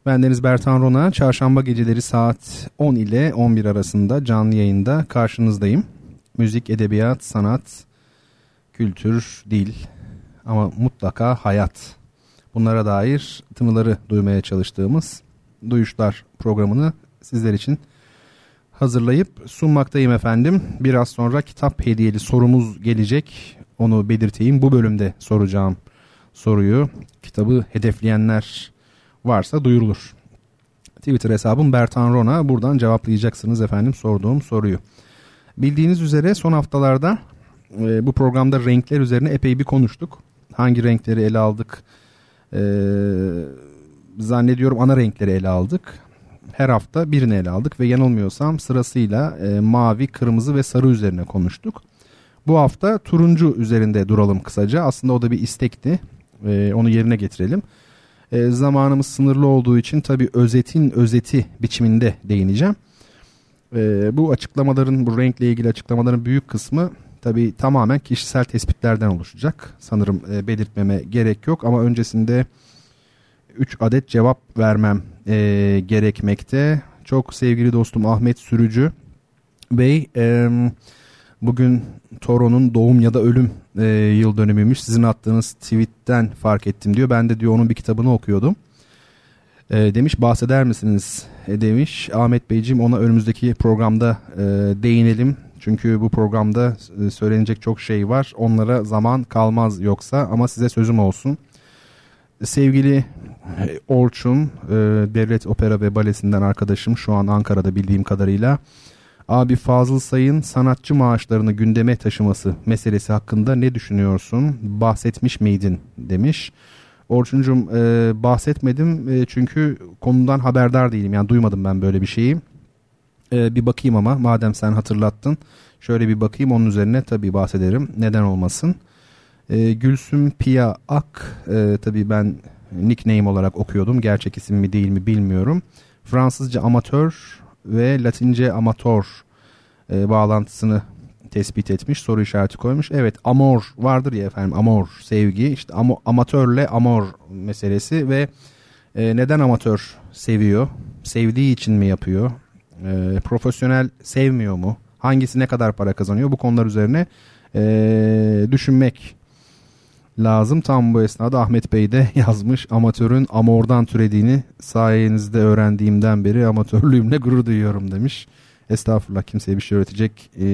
Ben Deniz Bertan Rona. Çarşamba geceleri saat 10 ile 11 arasında canlı yayında karşınızdayım. Müzik, edebiyat, sanat, kültür, dil ama mutlaka hayat. Bunlara dair tımıları duymaya çalıştığımız Duyuşlar programını sizler için hazırlayıp sunmaktayım efendim. Biraz sonra kitap hediyeli sorumuz gelecek. Onu belirteyim. Bu bölümde soracağım soruyu kitabı hedefleyenler varsa duyurulur. Twitter hesabım Bertan Rona. Buradan cevaplayacaksınız efendim sorduğum soruyu. Bildiğiniz üzere son haftalarda e, bu programda renkler üzerine epey bir konuştuk. Hangi renkleri ele aldık? E, zannediyorum ana renkleri ele aldık. Her hafta birini ele aldık ve yanılmıyorsam sırasıyla e, mavi, kırmızı ve sarı üzerine konuştuk. Bu hafta turuncu üzerinde duralım kısaca. Aslında o da bir istekti. E, onu yerine getirelim. E, zamanımız sınırlı olduğu için tabii özetin özeti biçiminde değineceğim. E, bu açıklamaların, bu renkle ilgili açıklamaların büyük kısmı tabii tamamen kişisel tespitlerden oluşacak. Sanırım e, belirtmeme gerek yok ama öncesinde 3 adet cevap vermem e, gerekmekte. Çok sevgili dostum Ahmet Sürücü Bey... E, Bugün Toro'nun doğum ya da ölüm e, yıl dönümüymüş. Sizin attığınız tweetten fark ettim diyor. Ben de diyor onun bir kitabını okuyordum. E, demiş bahseder misiniz e, demiş. Ahmet Beyciğim ona önümüzdeki programda e, değinelim. Çünkü bu programda e, söylenecek çok şey var. Onlara zaman kalmaz yoksa ama size sözüm olsun. Sevgili e, Orçun, e, Devlet Opera ve Balesi'nden arkadaşım şu an Ankara'da bildiğim kadarıyla Abi Fazıl Say'ın sanatçı maaşlarını gündeme taşıması meselesi hakkında ne düşünüyorsun? Bahsetmiş miydin demiş. Orçuncum e, bahsetmedim e, çünkü konudan haberdar değilim. Yani duymadım ben böyle bir şeyi. E, bir bakayım ama madem sen hatırlattın. Şöyle bir bakayım onun üzerine tabii bahsederim. Neden olmasın. E, Gülsüm Pia Ak e, tabii ben nickname olarak okuyordum. Gerçek isim mi değil mi bilmiyorum. Fransızca amatör ve Latince amatör e, bağlantısını tespit etmiş. Soru işareti koymuş. Evet amor vardır ya efendim amor sevgi işte am amatörle amor meselesi ve e, neden amatör seviyor? Sevdiği için mi yapıyor? E, profesyonel sevmiyor mu? Hangisi ne kadar para kazanıyor? Bu konular üzerine e, düşünmek lazım. Tam bu esnada Ahmet Bey de yazmış amatörün amordan türediğini sayenizde öğrendiğimden beri amatörlüğümle gurur duyuyorum demiş. Estağfurullah kimseye bir şey öğretecek e,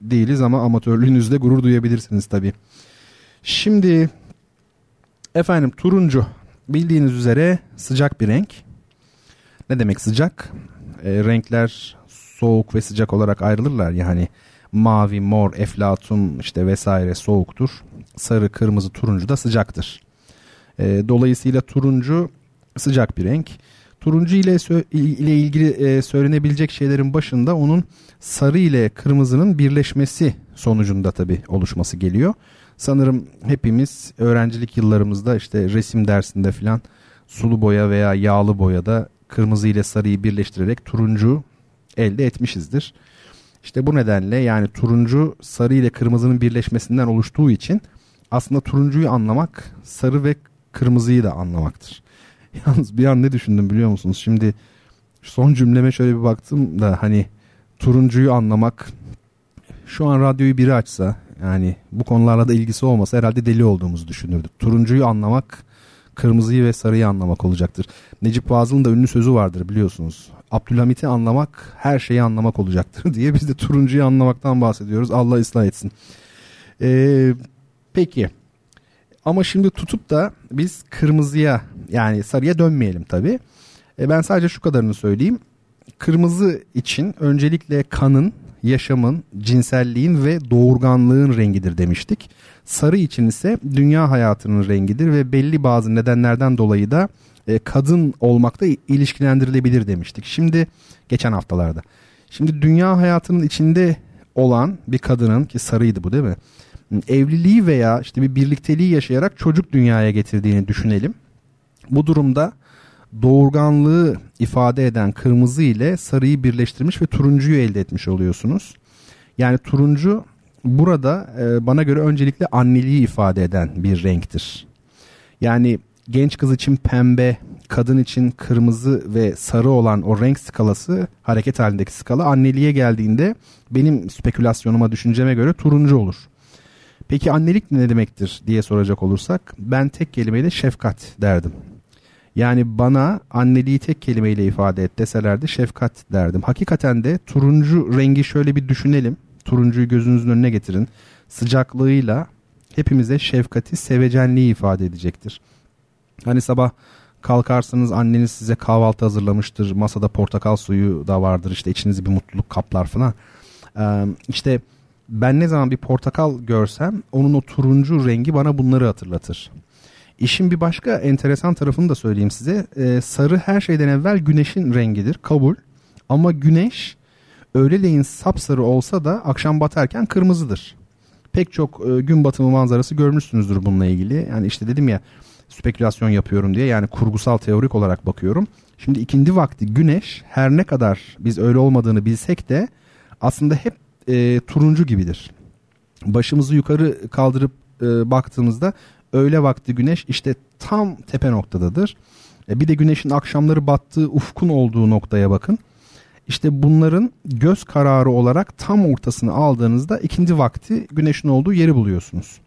değiliz ama amatörlüğünüzle gurur duyabilirsiniz tabii. Şimdi efendim turuncu bildiğiniz üzere sıcak bir renk. Ne demek sıcak? E, renkler soğuk ve sıcak olarak ayrılırlar yani mavi, mor, eflatun işte vesaire soğuktur. Sarı, kırmızı, turuncu da sıcaktır. E, dolayısıyla turuncu sıcak bir renk. Turuncu ile ile ilgili e, söylenebilecek şeylerin başında onun sarı ile kırmızının birleşmesi sonucunda tabi oluşması geliyor. Sanırım hepimiz öğrencilik yıllarımızda işte resim dersinde filan sulu boya veya yağlı boyada kırmızı ile sarıyı birleştirerek turuncu elde etmişizdir. İşte bu nedenle yani turuncu sarı ile kırmızının birleşmesinden oluştuğu için aslında turuncuyu anlamak sarı ve kırmızıyı da anlamaktır. Yalnız bir an ne düşündüm biliyor musunuz? Şimdi son cümleme şöyle bir baktım da hani turuncuyu anlamak şu an radyoyu biri açsa yani bu konularla da ilgisi olmasa herhalde deli olduğumuzu düşünürdük. Turuncuyu anlamak kırmızıyı ve sarıyı anlamak olacaktır. Necip Fazıl'ın da ünlü sözü vardır biliyorsunuz. Abdülhamit'i anlamak her şeyi anlamak olacaktır diye biz de turuncuyu anlamaktan bahsediyoruz. Allah ıslah etsin. Ee, peki ama şimdi tutup da biz kırmızıya yani sarıya dönmeyelim tabii. E ben sadece şu kadarını söyleyeyim. Kırmızı için öncelikle kanın, yaşamın, cinselliğin ve doğurganlığın rengidir demiştik. Sarı için ise dünya hayatının rengidir ve belli bazı nedenlerden dolayı da e, kadın olmakta ilişkilendirilebilir demiştik. Şimdi geçen haftalarda. Şimdi dünya hayatının içinde olan bir kadının ki sarıydı bu değil mi? Evliliği veya işte bir birlikteliği yaşayarak çocuk dünyaya getirdiğini düşünelim. Bu durumda doğurganlığı ifade eden kırmızı ile sarıyı birleştirmiş ve turuncuyu elde etmiş oluyorsunuz. Yani turuncu burada e, bana göre öncelikle anneliği ifade eden bir renktir. Yani genç kız için pembe, kadın için kırmızı ve sarı olan o renk skalası hareket halindeki skala anneliğe geldiğinde benim spekülasyonuma düşünceme göre turuncu olur. Peki annelik ne demektir diye soracak olursak ben tek kelimeyle şefkat derdim. Yani bana anneliği tek kelimeyle ifade et deselerdi şefkat derdim. Hakikaten de turuncu rengi şöyle bir düşünelim. Turuncuyu gözünüzün önüne getirin. Sıcaklığıyla hepimize şefkati, sevecenliği ifade edecektir. Hani sabah kalkarsanız anneniz size kahvaltı hazırlamıştır. Masada portakal suyu da vardır. İşte içinizi bir mutluluk kaplar falan. Ee, işte ben ne zaman bir portakal görsem onun o turuncu rengi bana bunları hatırlatır. İşin bir başka enteresan tarafını da söyleyeyim size. Ee, sarı her şeyden evvel güneşin rengidir. Kabul. Ama güneş öğleleyin sapsarı olsa da akşam batarken kırmızıdır. Pek çok e, gün batımı manzarası görmüşsünüzdür bununla ilgili. Yani işte dedim ya spekülasyon yapıyorum diye yani kurgusal teorik olarak bakıyorum. Şimdi ikindi vakti güneş her ne kadar biz öyle olmadığını bilsek de aslında hep e, turuncu gibidir. Başımızı yukarı kaldırıp e, baktığımızda öğle vakti güneş işte tam tepe noktadadır. E, bir de güneşin akşamları battığı ufkun olduğu noktaya bakın. İşte bunların göz kararı olarak tam ortasını aldığınızda ikindi vakti güneşin olduğu yeri buluyorsunuz.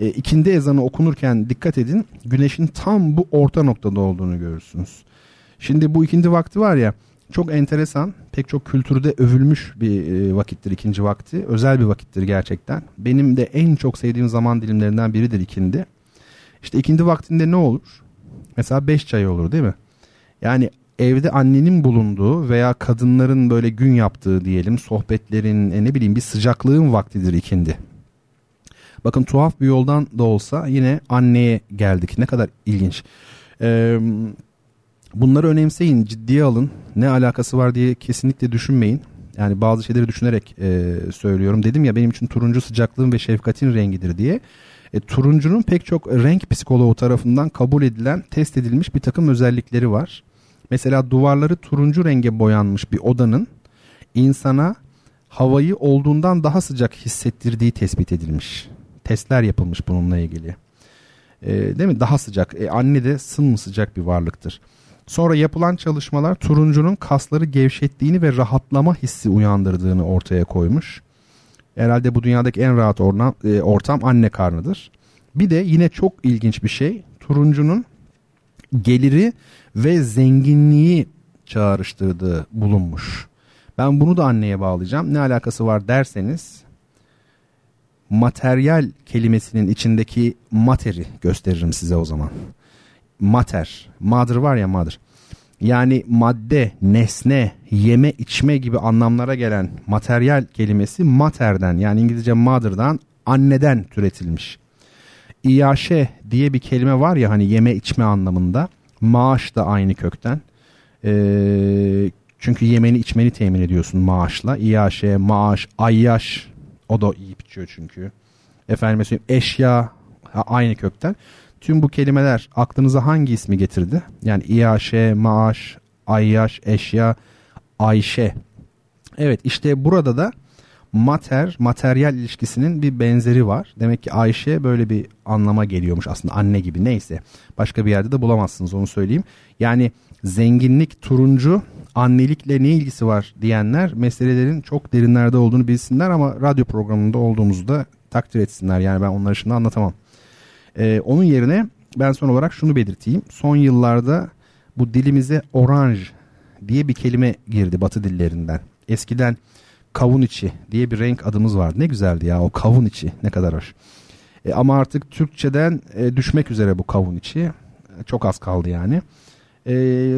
E, ikindi ezanı okunurken dikkat edin güneşin tam bu orta noktada olduğunu görürsünüz. Şimdi bu ikindi vakti var ya çok enteresan pek çok kültürde övülmüş bir e, vakittir ikinci vakti. Özel bir vakittir gerçekten. Benim de en çok sevdiğim zaman dilimlerinden biridir ikindi. İşte ikindi vaktinde ne olur? Mesela beş çay olur değil mi? Yani evde annenin bulunduğu veya kadınların böyle gün yaptığı diyelim sohbetlerin e, ne bileyim bir sıcaklığın vaktidir ikindi. Bakın tuhaf bir yoldan da olsa yine anneye geldik. Ne kadar ilginç. Ee, bunları önemseyin, ciddiye alın. Ne alakası var diye kesinlikle düşünmeyin. Yani bazı şeyleri düşünerek e, söylüyorum. Dedim ya benim için turuncu sıcaklığın ve şefkatin rengidir diye. E, turuncunun pek çok renk psikoloğu tarafından kabul edilen, test edilmiş bir takım özellikleri var. Mesela duvarları turuncu renge boyanmış bir odanın insana havayı olduğundan daha sıcak hissettirdiği tespit edilmiş. Testler yapılmış bununla ilgili. E, değil mi? Daha sıcak. E, anne de sıcak bir varlıktır. Sonra yapılan çalışmalar turuncunun kasları gevşettiğini ve rahatlama hissi uyandırdığını ortaya koymuş. Herhalde bu dünyadaki en rahat ortam, e, ortam anne karnıdır. Bir de yine çok ilginç bir şey. Turuncunun geliri ve zenginliği çağrıştırdığı bulunmuş. Ben bunu da anneye bağlayacağım. Ne alakası var derseniz materyal kelimesinin içindeki materi gösteririm size o zaman. Mater, mother var ya mother. Yani madde, nesne, yeme, içme gibi anlamlara gelen materyal kelimesi materden yani İngilizce mother'dan anneden türetilmiş. İyaşe diye bir kelime var ya hani yeme içme anlamında. Maaş da aynı kökten. Ee, çünkü yemeni içmeni temin ediyorsun maaşla. İyaşe, maaş, ayyaş o da iyi içiyor çünkü. Efendim söyleyeyim eşya aynı kökten. Tüm bu kelimeler aklınıza hangi ismi getirdi? Yani İyaşe, maaş, ayyaş, eşya, Ayşe. Evet işte burada da mater, materyal ilişkisinin bir benzeri var. Demek ki Ayşe böyle bir anlama geliyormuş aslında anne gibi neyse. Başka bir yerde de bulamazsınız onu söyleyeyim. Yani zenginlik turuncu annelikle ne ilgisi var diyenler meselelerin çok derinlerde olduğunu bilsinler ama radyo programında olduğumuzu da takdir etsinler. Yani ben onları şimdi anlatamam. Ee, onun yerine ben son olarak şunu belirteyim. Son yıllarda bu dilimize oranj diye bir kelime girdi batı dillerinden. Eskiden kavun içi diye bir renk adımız vardı. Ne güzeldi ya o kavun içi ne kadar hoş. E, ama artık Türkçeden e, düşmek üzere bu kavun içi. E, çok az kaldı yani. E,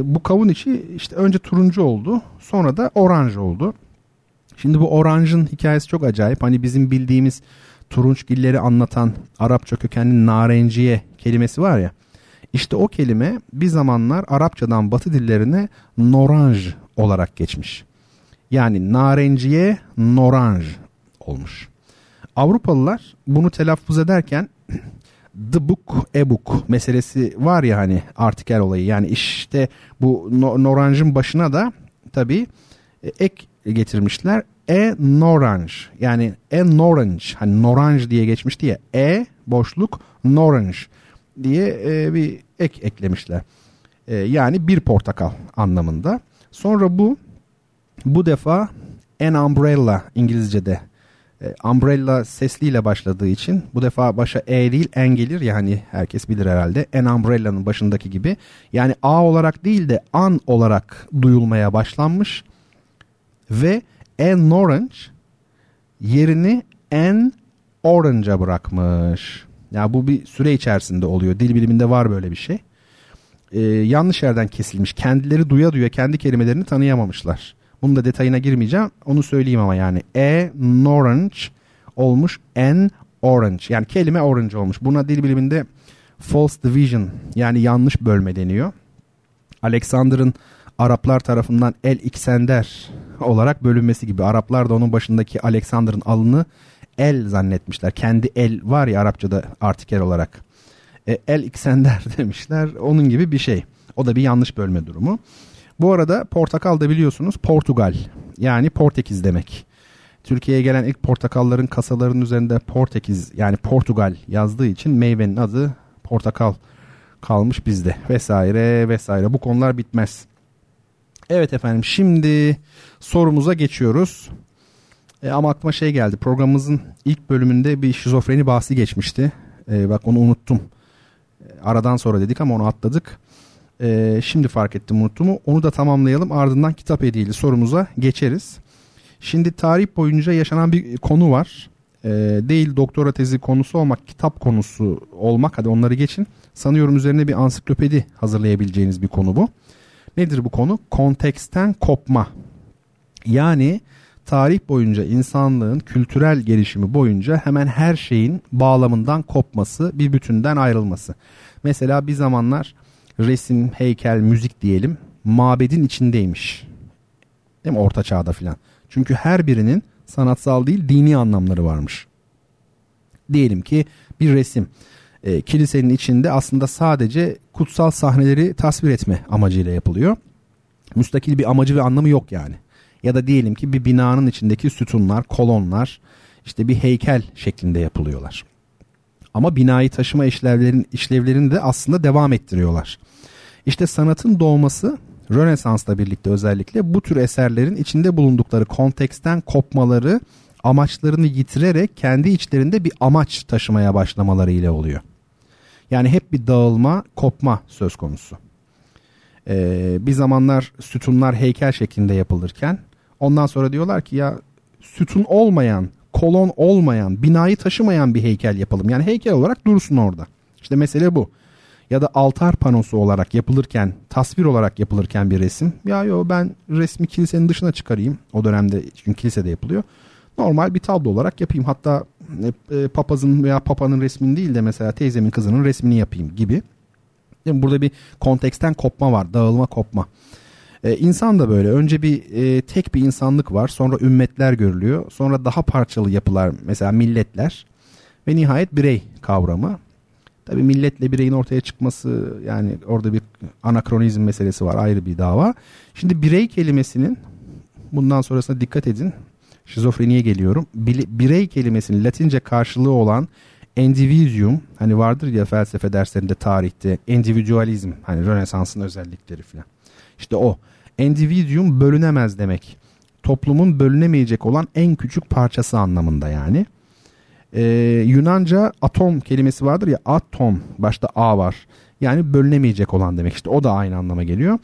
bu kavun içi işte önce turuncu oldu sonra da oranj oldu. Şimdi bu oranjın hikayesi çok acayip. Hani bizim bildiğimiz turunçgilleri anlatan Arapça kökenli narenciye kelimesi var ya. İşte o kelime bir zamanlar Arapçadan batı dillerine noranj olarak geçmiş. Yani narenciye noranj olmuş. Avrupalılar bunu telaffuz ederken the book e book meselesi var ya hani artikel olayı. Yani işte bu noranjın başına da tabi e, ek getirmişler. E norange yani e norange hani norange diye geçmişti ya. E boşluk norange diye e, bir ek eklemişler. E, yani bir portakal anlamında. Sonra bu bu defa an umbrella İngilizce'de e, umbrella sesliyle başladığı için bu defa başa e değil en gelir yani herkes bilir herhalde an umbrella'nın başındaki gibi yani a olarak değil de an olarak duyulmaya başlanmış ve an orange yerini an orange'a bırakmış. Ya yani bu bir süre içerisinde oluyor. Dil biliminde var böyle bir şey. Ee, yanlış yerden kesilmiş. Kendileri duya duya kendi kelimelerini tanıyamamışlar. Bunun da detayına girmeyeceğim. Onu söyleyeyim ama yani e orange olmuş en orange. Yani kelime orange olmuş. Buna dil biliminde false division yani yanlış bölme deniyor. Alexander'ın Araplar tarafından El İksender olarak bölünmesi gibi. Araplar da onun başındaki Alexander'ın alını el zannetmişler. Kendi el var ya Arapçada artikel olarak. E, el İksender demişler. Onun gibi bir şey. O da bir yanlış bölme durumu. Bu arada portakal da biliyorsunuz Portugal yani Portekiz demek. Türkiye'ye gelen ilk portakalların kasaların üzerinde Portekiz yani Portugal yazdığı için meyvenin adı portakal kalmış bizde vesaire vesaire bu konular bitmez. Evet efendim şimdi sorumuza geçiyoruz. E, ama aklıma şey geldi programımızın ilk bölümünde bir şizofreni bahsi geçmişti. E, bak onu unuttum. E, aradan sonra dedik ama onu atladık. E, şimdi fark ettim unuttuğumu. Onu da tamamlayalım ardından kitap hediyeli sorumuza geçeriz. Şimdi tarih boyunca yaşanan bir konu var. E, değil doktora tezi konusu olmak, kitap konusu olmak. Hadi onları geçin. Sanıyorum üzerine bir ansiklopedi hazırlayabileceğiniz bir konu bu. Nedir bu konu? Konteksten kopma. Yani tarih boyunca insanlığın kültürel gelişimi boyunca hemen her şeyin bağlamından kopması, bir bütünden ayrılması. Mesela bir zamanlar resim, heykel, müzik diyelim mabedin içindeymiş. Değil mi? Orta çağda filan. Çünkü her birinin sanatsal değil dini anlamları varmış. Diyelim ki bir resim e, kilisenin içinde aslında sadece kutsal sahneleri tasvir etme amacıyla yapılıyor. Müstakil bir amacı ve anlamı yok yani. Ya da diyelim ki bir binanın içindeki sütunlar, kolonlar işte bir heykel şeklinde yapılıyorlar. Ama binayı taşıma işlevlerin, işlevlerini de aslında devam ettiriyorlar. İşte sanatın doğması Rönesans'la birlikte özellikle bu tür eserlerin içinde bulundukları konteksten kopmaları, amaçlarını yitirerek kendi içlerinde bir amaç taşımaya başlamaları ile oluyor. Yani hep bir dağılma, kopma söz konusu. Ee, bir zamanlar sütunlar heykel şeklinde yapılırken ondan sonra diyorlar ki ya sütun olmayan, kolon olmayan, binayı taşımayan bir heykel yapalım. Yani heykel olarak dursun orada. İşte mesele bu. Ya da altar panosu olarak yapılırken, tasvir olarak yapılırken bir resim. Ya yo ben resmi kilisenin dışına çıkarayım. O dönemde çünkü kilisede yapılıyor. Normal bir tablo olarak yapayım. Hatta e, e, papazın veya papanın resmini değil de mesela teyzemin kızının resmini yapayım gibi. Yani burada bir konteksten kopma var. Dağılma kopma. Ee, insan da böyle. Önce bir e, tek bir insanlık var. Sonra ümmetler görülüyor. Sonra daha parçalı yapılar. Mesela milletler. Ve nihayet birey kavramı. Tabii milletle bireyin ortaya çıkması yani orada bir anakronizm meselesi var ayrı bir dava. Şimdi birey kelimesinin bundan sonrasına dikkat edin. Şizofreniye geliyorum. Birey kelimesinin Latince karşılığı olan individuum hani vardır ya felsefe derslerinde tarihte individualizm hani Rönesans'ın özellikleri falan. İşte o individuum bölünemez demek. Toplumun bölünemeyecek olan en küçük parçası anlamında yani. Ee, Yunanca atom kelimesi vardır ya atom başta A var. Yani bölünemeyecek olan demek işte o da aynı anlama geliyor.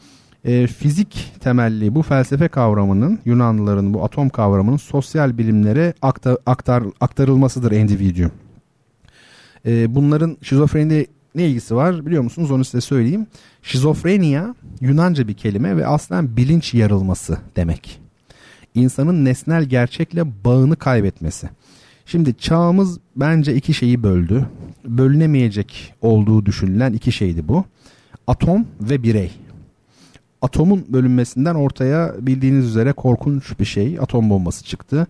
Ee, fizik temelli bu felsefe kavramının Yunanlıların bu atom kavramının sosyal bilimlere aktar, aktar, aktarılmasıdır individuum. Ee, bunların şizofreni ne ilgisi var biliyor musunuz onu size söyleyeyim. Şizofrenia Yunanca bir kelime ve aslen bilinç yarılması demek. İnsanın nesnel gerçekle bağını kaybetmesi. Şimdi çağımız bence iki şeyi böldü. Bölünemeyecek olduğu düşünülen iki şeydi bu. Atom ve birey. Atomun bölünmesinden ortaya bildiğiniz üzere korkunç bir şey atom bombası çıktı.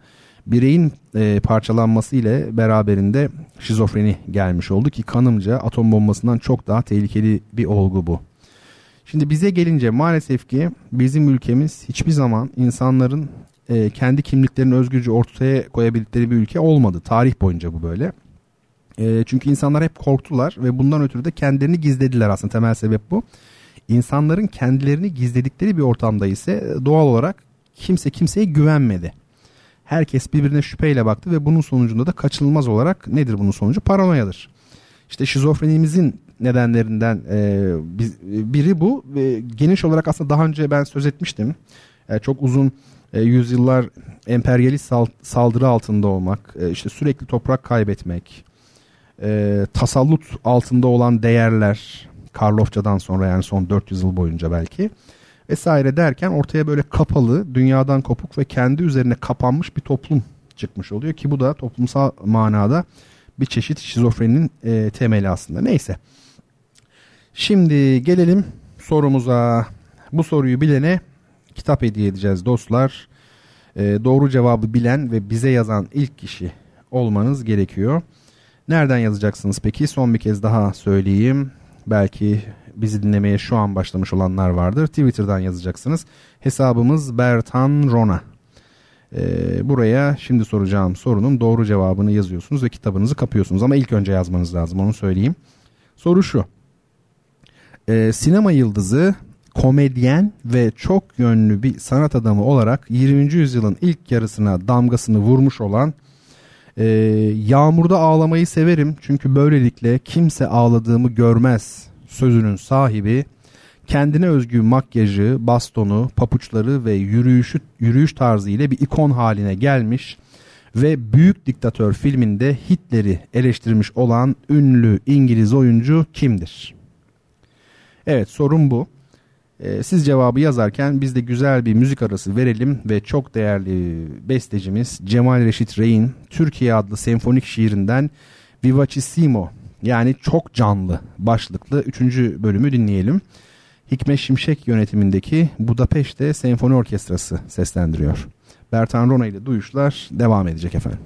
Bireyin e, parçalanması ile beraberinde şizofreni gelmiş oldu ki kanımca atom bombasından çok daha tehlikeli bir olgu bu. Şimdi bize gelince maalesef ki bizim ülkemiz hiçbir zaman insanların e, kendi kimliklerini özgürce ortaya koyabildikleri bir ülke olmadı. Tarih boyunca bu böyle. E, çünkü insanlar hep korktular ve bundan ötürü de kendilerini gizlediler aslında temel sebep bu. İnsanların kendilerini gizledikleri bir ortamda ise doğal olarak kimse kimseye güvenmedi. Herkes birbirine şüpheyle baktı ve bunun sonucunda da kaçınılmaz olarak nedir bunun sonucu? Paranoyadır. İşte şizofrenimizin nedenlerinden e, biri bu. ve Geniş olarak aslında daha önce ben söz etmiştim. E, çok uzun e, yüzyıllar emperyalist saldırı altında olmak, e, işte sürekli toprak kaybetmek, e, tasallut altında olan değerler, Karlofça'dan sonra yani son 400 yıl boyunca belki vesaire derken ortaya böyle kapalı, dünyadan kopuk ve kendi üzerine kapanmış bir toplum çıkmış oluyor ki bu da toplumsal manada bir çeşit şizofrenin e, temeli aslında. Neyse. Şimdi gelelim sorumuza. Bu soruyu bilene kitap hediye edeceğiz dostlar. E, doğru cevabı bilen ve bize yazan ilk kişi olmanız gerekiyor. Nereden yazacaksınız peki? Son bir kez daha söyleyeyim. Belki bizi dinlemeye şu an başlamış olanlar vardır. Twitter'dan yazacaksınız. Hesabımız Bertan Rona. Ee, buraya şimdi soracağım sorunun doğru cevabını yazıyorsunuz ve kitabınızı kapıyorsunuz. Ama ilk önce yazmanız lazım onu söyleyeyim. Soru şu. Ee, sinema yıldızı, komedyen ve çok yönlü bir sanat adamı olarak 20. yüzyılın ilk yarısına damgasını vurmuş olan e, Yağmurda ağlamayı severim çünkü böylelikle kimse ağladığımı görmez sözünün sahibi kendine özgü makyajı, bastonu, papuçları ve yürüyüşü, yürüyüş tarzı ile bir ikon haline gelmiş ve Büyük Diktatör filminde Hitler'i eleştirmiş olan ünlü İngiliz oyuncu kimdir? Evet sorun bu. Ee, siz cevabı yazarken biz de güzel bir müzik arası verelim ve çok değerli bestecimiz Cemal Reşit Rey'in Türkiye adlı senfonik şiirinden Vivacissimo yani çok canlı başlıklı 3. bölümü dinleyelim. Hikmet Şimşek yönetimindeki Budapeşte Senfoni Orkestrası seslendiriyor. Bertan Rona ile duyuşlar devam edecek efendim.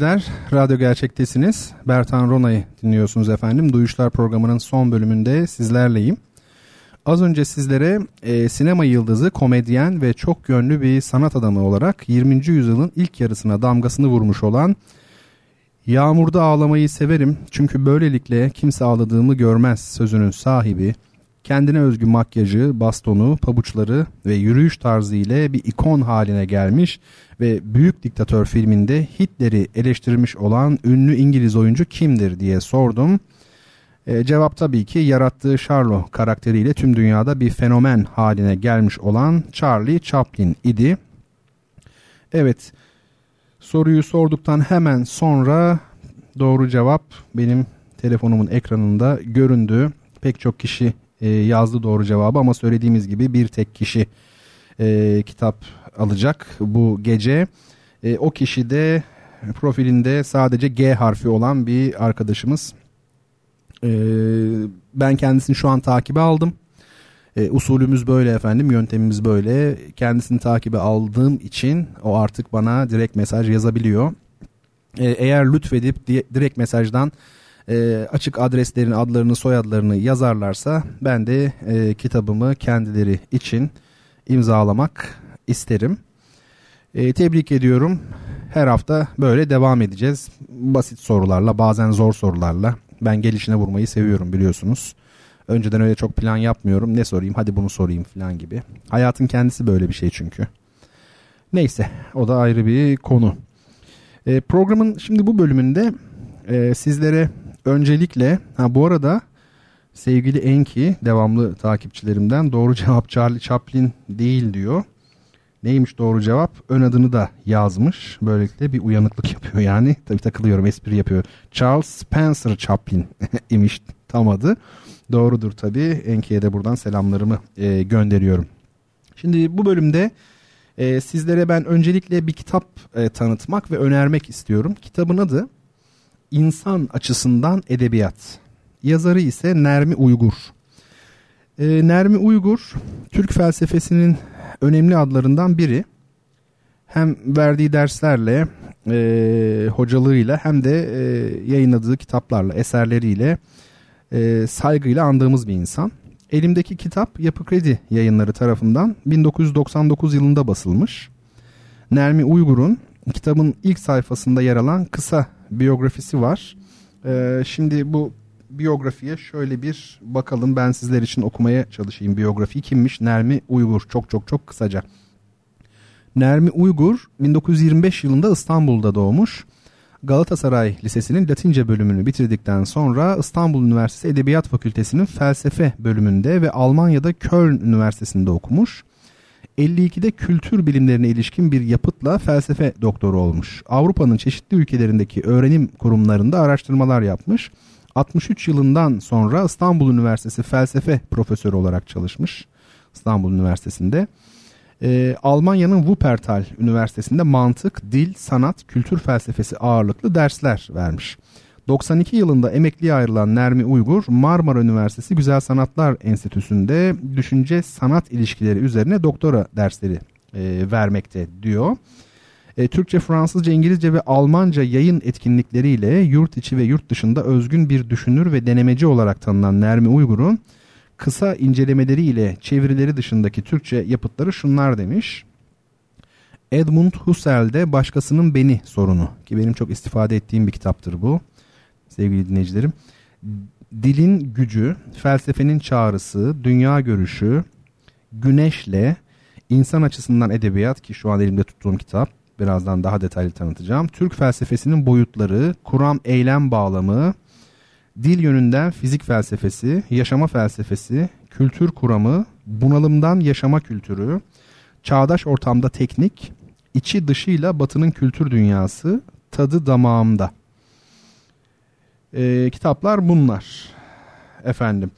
Dinleyiciler, Radyo Gerçek'tesiniz. Bertan Rona'yı dinliyorsunuz efendim. Duyuşlar programının son bölümünde sizlerleyim. Az önce sizlere e, sinema yıldızı, komedyen ve çok yönlü bir sanat adamı olarak 20. yüzyılın ilk yarısına damgasını vurmuş olan Yağmurda ağlamayı severim çünkü böylelikle kimse ağladığımı görmez sözünün sahibi, kendine özgü makyajı, bastonu, pabuçları ve yürüyüş tarzı ile bir ikon haline gelmiş ve Büyük Diktatör filminde Hitler'i eleştirmiş olan ünlü İngiliz oyuncu kimdir diye sordum. E, cevap tabii ki yarattığı Charlo karakteriyle tüm dünyada bir fenomen haline gelmiş olan Charlie Chaplin idi. Evet soruyu sorduktan hemen sonra doğru cevap benim telefonumun ekranında göründü. Pek çok kişi e, yazdı doğru cevabı ama söylediğimiz gibi bir tek kişi e, kitap alacak bu gece. E, o kişi de profilinde sadece G harfi olan bir arkadaşımız. E, ben kendisini şu an takibe aldım. E, usulümüz böyle efendim, yöntemimiz böyle. Kendisini takibe aldığım için o artık bana direkt mesaj yazabiliyor. E, eğer lütfedip direkt mesajdan e, açık adreslerini, adlarını, soyadlarını yazarlarsa ben de e, kitabımı kendileri için imzalamak isterim. E, tebrik ediyorum. Her hafta böyle devam edeceğiz. Basit sorularla, bazen zor sorularla. Ben gelişine vurmayı seviyorum biliyorsunuz. Önceden öyle çok plan yapmıyorum. Ne sorayım hadi bunu sorayım falan gibi. Hayatın kendisi böyle bir şey çünkü. Neyse o da ayrı bir konu. E, programın şimdi bu bölümünde e, sizlere öncelikle ha bu arada sevgili Enki devamlı takipçilerimden doğru cevap Charlie Chaplin değil diyor. Neymiş doğru cevap? Ön adını da yazmış. Böylelikle bir uyanıklık yapıyor yani. Tabii takılıyorum espri yapıyor. Charles Spencer Chaplin imiş tam adı. Doğrudur tabii. Enki'ye de buradan selamlarımı e, gönderiyorum. Şimdi bu bölümde e, sizlere ben öncelikle bir kitap e, tanıtmak ve önermek istiyorum. Kitabın adı İnsan Açısından Edebiyat. Yazarı ise Nermi Uygur. E, Nermi Uygur Türk felsefesinin önemli adlarından biri. Hem verdiği derslerle, e, hocalığıyla hem de e, yayınladığı kitaplarla, eserleriyle e, saygıyla andığımız bir insan. Elimdeki kitap Yapı Kredi yayınları tarafından 1999 yılında basılmış. Nermi Uygur'un kitabın ilk sayfasında yer alan kısa biyografisi var. Ee, şimdi bu biyografiye şöyle bir bakalım. Ben sizler için okumaya çalışayım biyografiyi. Kimmiş? Nermi Uygur. Çok çok çok kısaca. Nermi Uygur 1925 yılında İstanbul'da doğmuş. Galatasaray Lisesi'nin Latince bölümünü bitirdikten sonra İstanbul Üniversitesi Edebiyat Fakültesi'nin felsefe bölümünde ve Almanya'da Köln Üniversitesi'nde okumuş. 52'de kültür bilimlerine ilişkin bir yapıtla felsefe doktoru olmuş. Avrupa'nın çeşitli ülkelerindeki öğrenim kurumlarında araştırmalar yapmış. 63 yılından sonra İstanbul Üniversitesi felsefe profesörü olarak çalışmış. İstanbul Üniversitesi'nde. Ee, Almanya'nın Wuppertal Üniversitesi'nde mantık, dil, sanat, kültür felsefesi ağırlıklı dersler vermiş. 92 yılında emekliye ayrılan Nermi Uygur, Marmara Üniversitesi Güzel Sanatlar Enstitüsü'nde düşünce sanat ilişkileri üzerine doktora dersleri e, vermekte diyor. E, Türkçe, Fransızca, İngilizce ve Almanca yayın etkinlikleriyle yurt içi ve yurt dışında özgün bir düşünür ve denemeci olarak tanınan Nermi Uygur'un kısa incelemeleriyle çevirileri dışındaki Türkçe yapıtları şunlar demiş. Edmund Husserl'de Başkasının Beni sorunu ki benim çok istifade ettiğim bir kitaptır bu sevgili dinleyicilerim. Dilin gücü, felsefenin çağrısı, dünya görüşü, güneşle, insan açısından edebiyat ki şu an elimde tuttuğum kitap birazdan daha detaylı tanıtacağım. Türk felsefesinin boyutları, kuram eylem bağlamı, dil yönünden fizik felsefesi, yaşama felsefesi, kültür kuramı, bunalımdan yaşama kültürü, çağdaş ortamda teknik, içi dışıyla batının kültür dünyası, tadı damağımda. E, kitaplar bunlar. Efendim.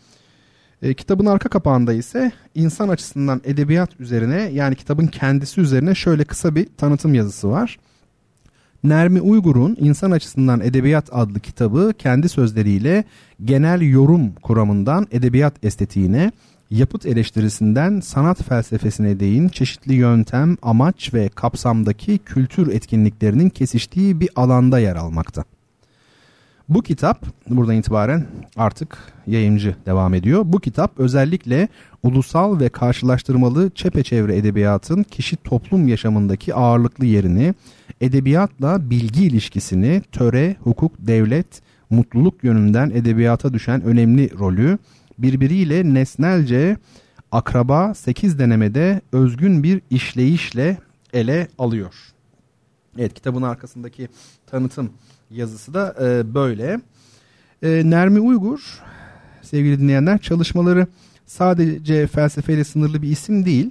E, kitabın arka kapağında ise insan açısından edebiyat üzerine yani kitabın kendisi üzerine şöyle kısa bir tanıtım yazısı var. Nermi Uygur'un İnsan Açısından Edebiyat adlı kitabı kendi sözleriyle genel yorum kuramından edebiyat estetiğine, yapıt eleştirisinden sanat felsefesine değin çeşitli yöntem, amaç ve kapsamdaki kültür etkinliklerinin kesiştiği bir alanda yer almakta. Bu kitap buradan itibaren artık yayıncı devam ediyor. Bu kitap özellikle ulusal ve karşılaştırmalı çepeçevre edebiyatın kişi toplum yaşamındaki ağırlıklı yerini, edebiyatla bilgi ilişkisini, töre, hukuk, devlet, mutluluk yönünden edebiyata düşen önemli rolü, birbiriyle nesnelce akraba 8 denemede özgün bir işleyişle ele alıyor. Evet kitabın arkasındaki tanıtım yazısı da e, böyle. E, Nermi Uygur sevgili dinleyenler çalışmaları sadece felsefeyle sınırlı bir isim değil.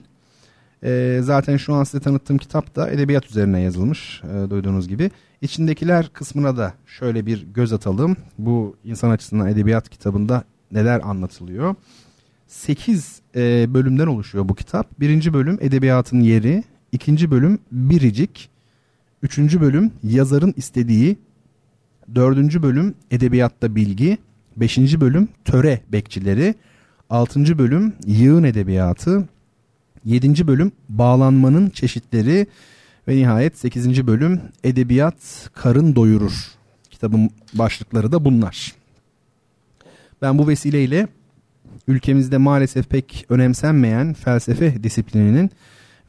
E, zaten şu an size tanıttığım kitap da edebiyat üzerine yazılmış e, duyduğunuz gibi. İçindekiler kısmına da şöyle bir göz atalım. Bu insan açısından edebiyat kitabında neler anlatılıyor. 8 e, bölümden oluşuyor bu kitap. Birinci bölüm edebiyatın yeri, ikinci bölüm biricik, üçüncü bölüm yazarın istediği, dördüncü bölüm edebiyatta bilgi, beşinci bölüm töre bekçileri, altıncı bölüm yığın edebiyatı, yedinci bölüm bağlanmanın çeşitleri ve nihayet sekizinci bölüm edebiyat karın doyurur. Kitabın başlıkları da bunlar. Ben bu vesileyle ülkemizde maalesef pek önemsenmeyen felsefe disiplininin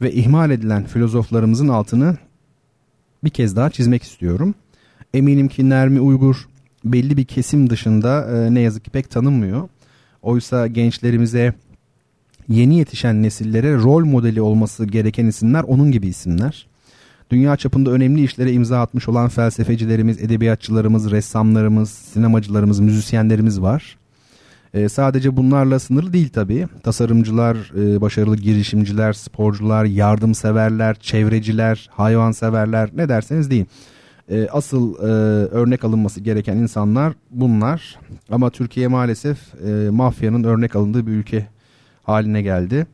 ve ihmal edilen filozoflarımızın altını bir kez daha çizmek istiyorum. Eminim ki Nermi Uygur belli bir kesim dışında e, ne yazık ki pek tanınmıyor. Oysa gençlerimize yeni yetişen nesillere rol modeli olması gereken isimler onun gibi isimler. Dünya çapında önemli işlere imza atmış olan felsefecilerimiz, edebiyatçılarımız, ressamlarımız, sinemacılarımız, müzisyenlerimiz var. E, sadece bunlarla sınırlı değil tabii. Tasarımcılar, e, başarılı girişimciler, sporcular, yardımseverler, çevreciler, hayvanseverler ne derseniz deyin. E, asıl e, örnek alınması gereken insanlar bunlar. Ama Türkiye maalesef e, mafyanın örnek alındığı bir ülke haline geldi.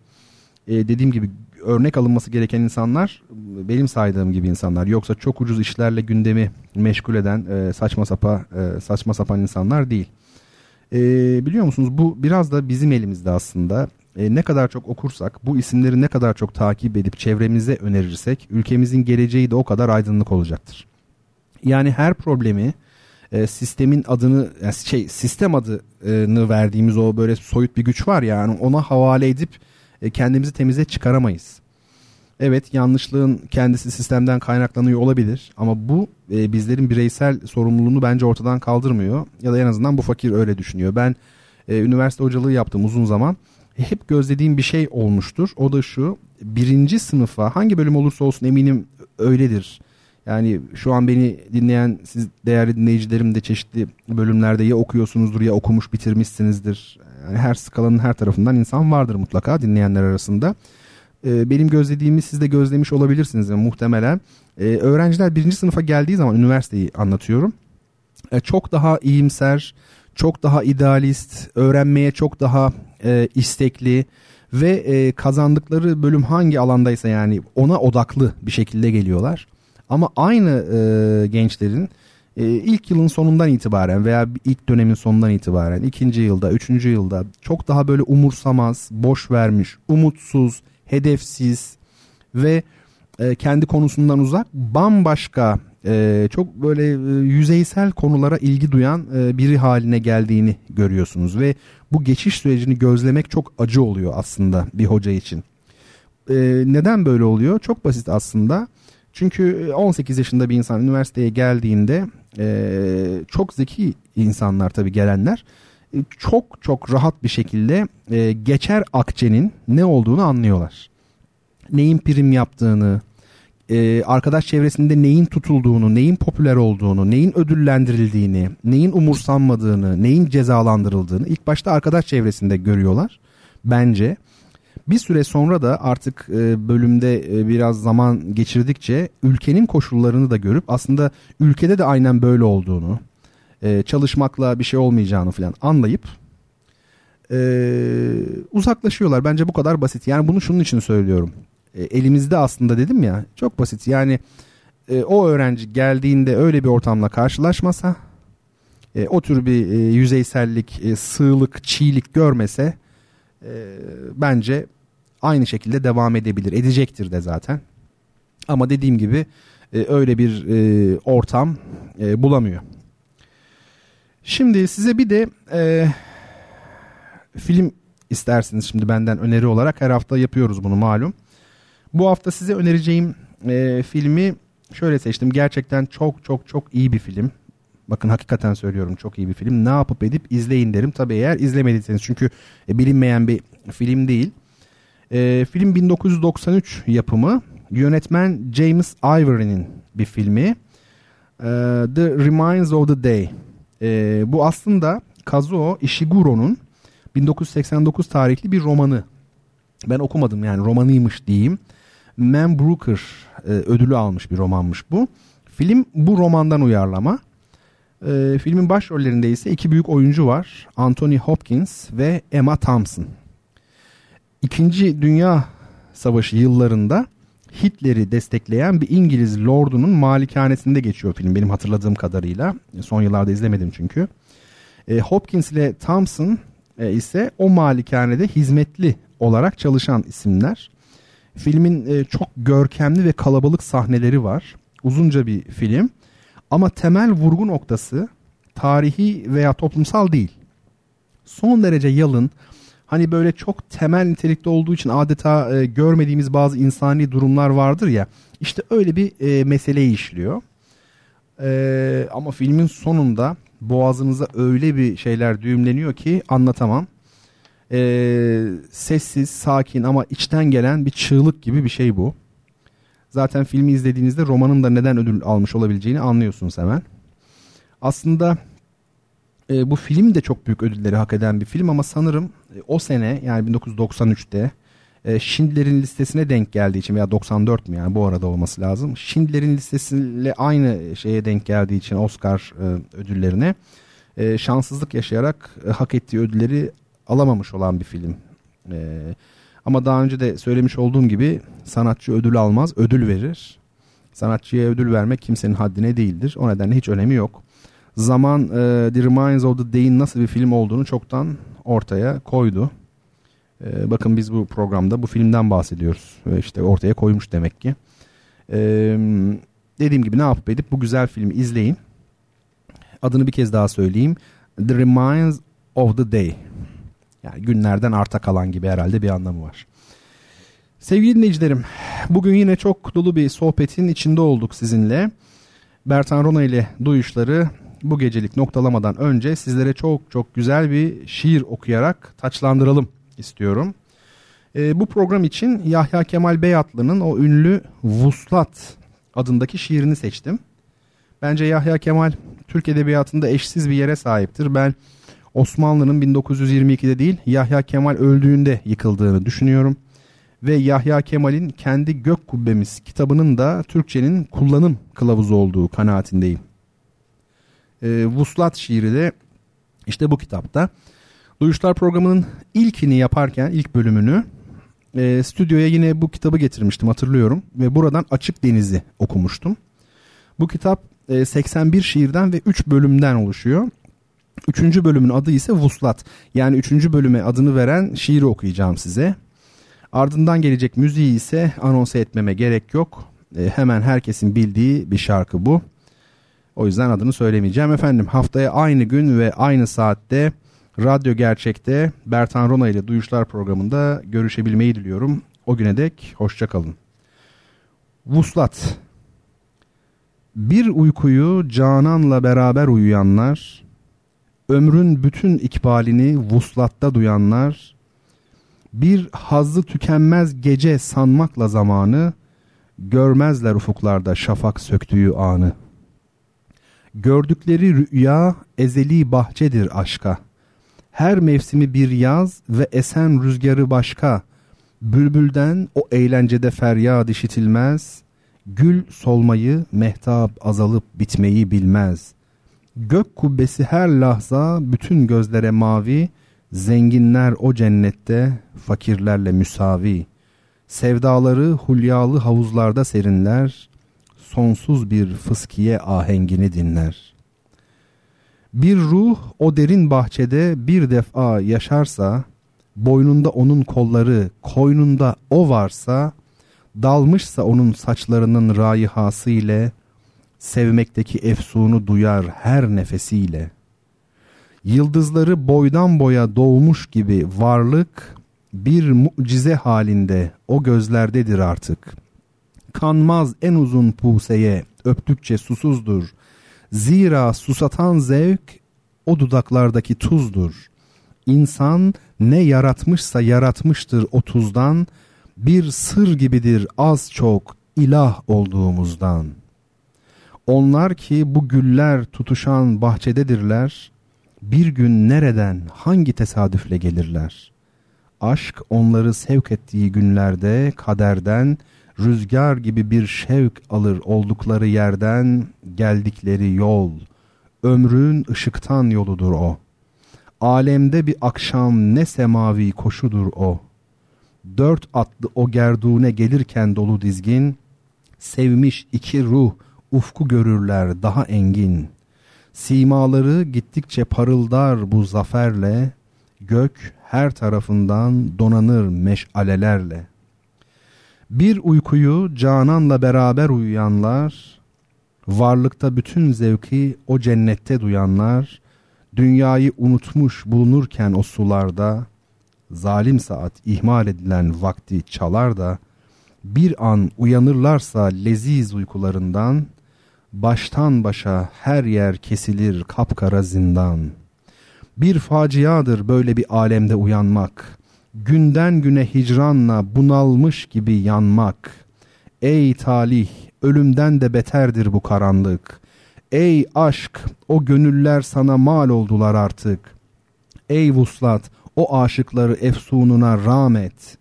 E, dediğim gibi örnek alınması gereken insanlar benim saydığım gibi insanlar. Yoksa çok ucuz işlerle gündemi meşgul eden e, saçma sapa e, saçma sapan insanlar değil. E, biliyor musunuz bu biraz da bizim elimizde aslında. E, ne kadar çok okursak, bu isimleri ne kadar çok takip edip çevremize önerirsek ülkemizin geleceği de o kadar aydınlık olacaktır. Yani her problemi e, sistemin adını yani şey sistem adını verdiğimiz o böyle soyut bir güç var ya yani ona havale edip e, kendimizi temize çıkaramayız. Evet yanlışlığın kendisi sistemden kaynaklanıyor olabilir ama bu e, bizlerin bireysel sorumluluğunu bence ortadan kaldırmıyor ya da en azından bu fakir öyle düşünüyor. Ben e, üniversite hocalığı yaptım uzun zaman hep gözlediğim bir şey olmuştur o da şu birinci sınıfa hangi bölüm olursa olsun eminim öyledir. Yani şu an beni dinleyen siz değerli dinleyicilerim de çeşitli bölümlerde ya okuyorsunuzdur ya okumuş bitirmişsinizdir. Yani her skalanın her tarafından insan vardır mutlaka dinleyenler arasında. Ee, benim gözlediğimi siz de gözlemiş olabilirsiniz yani muhtemelen. Ee, öğrenciler birinci sınıfa geldiği zaman üniversiteyi anlatıyorum. Ee, çok daha iyimser, çok daha idealist, öğrenmeye çok daha e, istekli ve e, kazandıkları bölüm hangi alandaysa yani ona odaklı bir şekilde geliyorlar. Ama aynı e, gençlerin e, ilk yılın sonundan itibaren veya ilk dönemin sonundan itibaren ikinci yılda, üçüncü yılda çok daha böyle umursamaz, boş vermiş, umutsuz, hedefsiz ve e, kendi konusundan uzak bambaşka e, çok böyle e, yüzeysel konulara ilgi duyan e, biri haline geldiğini görüyorsunuz ve bu geçiş sürecini gözlemek çok acı oluyor aslında bir hoca için. E, neden böyle oluyor? Çok basit aslında. Çünkü 18 yaşında bir insan üniversiteye geldiğinde e, çok zeki insanlar tabii gelenler e, çok çok rahat bir şekilde e, geçer akçenin ne olduğunu anlıyorlar. Neyin prim yaptığını, e, arkadaş çevresinde neyin tutulduğunu, neyin popüler olduğunu, neyin ödüllendirildiğini, neyin umursanmadığını, neyin cezalandırıldığını ilk başta arkadaş çevresinde görüyorlar bence. Bir süre sonra da artık e, bölümde e, biraz zaman geçirdikçe ülkenin koşullarını da görüp aslında ülkede de aynen böyle olduğunu, e, çalışmakla bir şey olmayacağını falan anlayıp uzaklaşıyorlar. Bence bu kadar basit. Yani bunu şunun için söylüyorum. Elimizde aslında dedim ya çok basit. Yani o öğrenci geldiğinde öyle bir ortamla karşılaşmasa, o tür bir yüzeysellik, sığlık, çiğlik görmese bence aynı şekilde devam edebilir. Edecektir de zaten. Ama dediğim gibi e, öyle bir e, ortam e, bulamıyor. Şimdi size bir de e, film istersiniz şimdi benden öneri olarak her hafta yapıyoruz bunu malum. Bu hafta size önereceğim e, filmi şöyle seçtim. Gerçekten çok çok çok iyi bir film. Bakın hakikaten söylüyorum çok iyi bir film. Ne yapıp edip izleyin derim. Tabii eğer izlemediyseniz çünkü e, bilinmeyen bir film değil. E, film 1993 yapımı. Yönetmen James Ivory'nin bir filmi. E, the Remains of the Day. E, bu aslında Kazuo Ishiguro'nun 1989 tarihli bir romanı. Ben okumadım yani romanıymış diyeyim. Man Brooker e, ödülü almış bir romanmış bu. Film bu romandan uyarlama. E, filmin başrollerinde ise iki büyük oyuncu var. Anthony Hopkins ve Emma Thompson. İkinci Dünya Savaşı yıllarında Hitler'i destekleyen bir İngiliz lordunun malikanesinde geçiyor film benim hatırladığım kadarıyla. Son yıllarda izlemedim çünkü. E, Hopkins ile Thompson e, ise o malikanede hizmetli olarak çalışan isimler. Filmin e, çok görkemli ve kalabalık sahneleri var. Uzunca bir film. Ama temel vurgu noktası tarihi veya toplumsal değil. Son derece yalın, hani böyle çok temel nitelikte olduğu için adeta e, görmediğimiz bazı insani durumlar vardır ya. İşte öyle bir e, meseleyi işliyor. E, ama filmin sonunda boğazınıza öyle bir şeyler düğümleniyor ki anlatamam. E, sessiz, sakin ama içten gelen bir çığlık gibi bir şey bu. Zaten filmi izlediğinizde romanın da neden ödül almış olabileceğini anlıyorsunuz hemen. Aslında e, bu film de çok büyük ödülleri hak eden bir film ama sanırım e, o sene yani 1993'te e, Schindler'in listesine denk geldiği için veya 94 mü yani bu arada olması lazım. Schindler'in listesiyle aynı şeye denk geldiği için Oscar e, ödüllerine e, şanssızlık yaşayarak e, hak ettiği ödülleri alamamış olan bir film. E, ama daha önce de söylemiş olduğum gibi sanatçı ödül almaz, ödül verir. Sanatçıya ödül vermek kimsenin haddine değildir. O nedenle hiç önemi yok. Zaman e, The Remains of the Day'in nasıl bir film olduğunu çoktan ortaya koydu. E, bakın biz bu programda bu filmden bahsediyoruz. Ve işte ortaya koymuş demek ki. E, dediğim gibi ne yapıp edip bu güzel filmi izleyin. Adını bir kez daha söyleyeyim. The Remains of the Day. Yani günlerden arta kalan gibi herhalde bir anlamı var. Sevgili dinleyicilerim, bugün yine çok dolu bir sohbetin içinde olduk sizinle. Bertan Rona ile duyuşları bu gecelik noktalamadan önce sizlere çok çok güzel bir şiir okuyarak taçlandıralım istiyorum. E, bu program için Yahya Kemal Beyatlı'nın o ünlü Vuslat adındaki şiirini seçtim. Bence Yahya Kemal Türk Edebiyatı'nda eşsiz bir yere sahiptir. Ben Osmanlı'nın 1922'de değil Yahya Kemal öldüğünde yıkıldığını düşünüyorum. Ve Yahya Kemal'in kendi Gök Kubbemiz kitabının da Türkçenin kullanım kılavuzu olduğu kanaatindeyim. E, Vuslat şiiri de işte bu kitapta. Duyuşlar programının ilkini yaparken ilk bölümünü e, stüdyoya yine bu kitabı getirmiştim hatırlıyorum. Ve buradan Açık Deniz'i okumuştum. Bu kitap e, 81 şiirden ve 3 bölümden oluşuyor. Üçüncü bölümün adı ise Vuslat. Yani üçüncü bölüme adını veren şiiri okuyacağım size. Ardından gelecek müziği ise anons etmeme gerek yok. E, hemen herkesin bildiği bir şarkı bu. O yüzden adını söylemeyeceğim. Efendim haftaya aynı gün ve aynı saatte Radyo Gerçek'te Bertan Rona ile Duyuşlar programında görüşebilmeyi diliyorum. O güne dek hoşçakalın. Vuslat Bir uykuyu cananla beraber uyuyanlar, ömrün bütün ikbalini vuslatta duyanlar, bir hazzı tükenmez gece sanmakla zamanı, görmezler ufuklarda şafak söktüğü anı. Gördükleri rüya ezeli bahçedir aşka. Her mevsimi bir yaz ve esen rüzgarı başka. Bülbülden o eğlencede feryat işitilmez. Gül solmayı, mehtap azalıp bitmeyi bilmez. Gök kubbesi her lahza bütün gözlere mavi, zenginler o cennette fakirlerle müsavi. Sevdaları hulyalı havuzlarda serinler, sonsuz bir fıskiye ahengini dinler. Bir ruh o derin bahçede bir defa yaşarsa, boynunda onun kolları, koynunda o varsa, dalmışsa onun saçlarının rayihası ile, sevmekteki efsunu duyar her nefesiyle. Yıldızları boydan boya doğmuş gibi varlık, bir mucize halinde o gözlerdedir artık. Kanmaz en uzun puseye, öptükçe susuzdur. Zira susatan zevk o dudaklardaki tuzdur. İnsan ne yaratmışsa yaratmıştır o tuzdan, bir sır gibidir az çok ilah olduğumuzdan. Onlar ki bu güller tutuşan bahçededirler, bir gün nereden hangi tesadüfle gelirler? Aşk onları sevk ettiği günlerde kaderden, rüzgar gibi bir şevk alır oldukları yerden geldikleri yol. Ömrün ışıktan yoludur o. Alemde bir akşam ne semavi koşudur o. Dört atlı o gerdune gelirken dolu dizgin, sevmiş iki ruh ufku görürler daha engin. Simaları gittikçe parıldar bu zaferle, gök her tarafından donanır meşalelerle.'' Bir uykuyu cananla beraber uyuyanlar, varlıkta bütün zevki o cennette duyanlar, dünyayı unutmuş bulunurken o sularda, zalim saat ihmal edilen vakti çalar da, bir an uyanırlarsa leziz uykularından, baştan başa her yer kesilir kapkara zindan. Bir faciadır böyle bir alemde uyanmak.'' Günden güne hicranla bunalmış gibi yanmak. Ey talih, ölümden de beterdir bu karanlık. Ey aşk, o gönüller sana mal oldular artık. Ey vuslat, o aşıkları efsununa rağmet.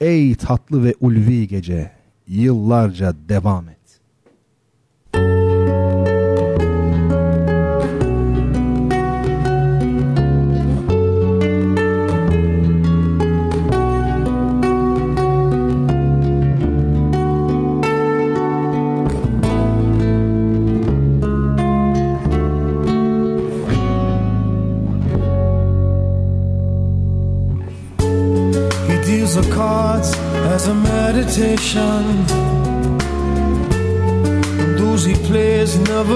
Ey tatlı ve ulvi gece, yıllarca devam et.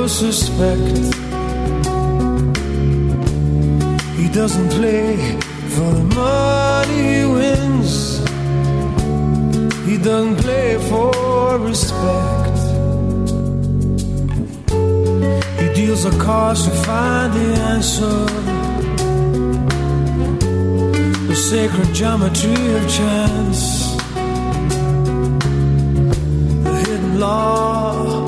Suspect. He doesn't play for the money he wins. He doesn't play for respect. He deals a cards to find the answer. The sacred geometry of chance. The hidden law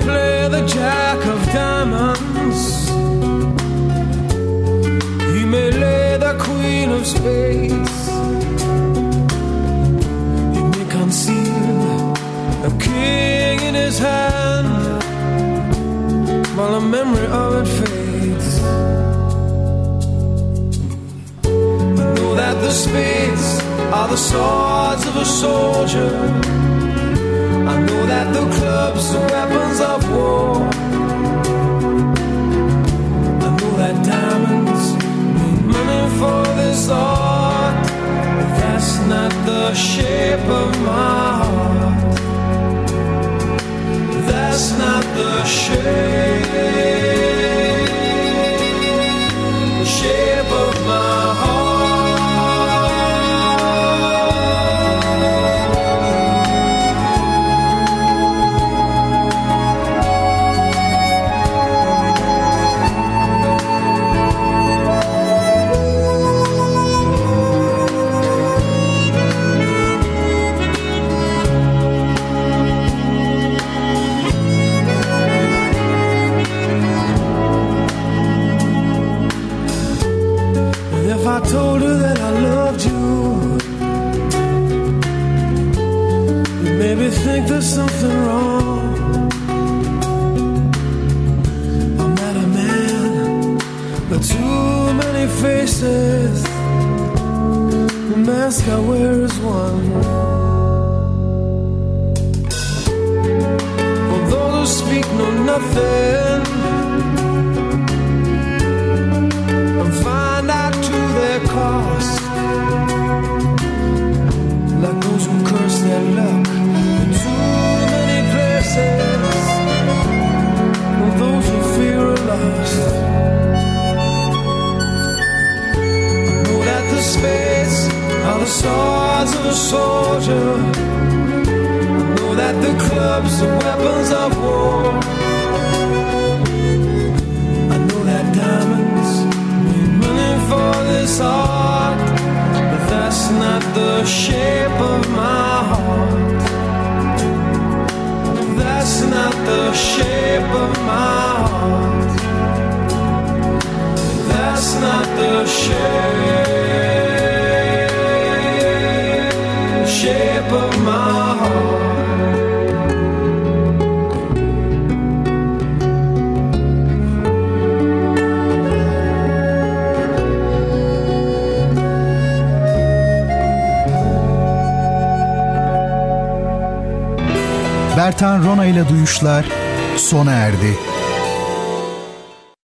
Play the jack of diamonds, he may lay the queen of spades, he may conceal a king in his hand while the memory of it fades. I know that the spades are the swords of a soldier. Clubs weapons of war.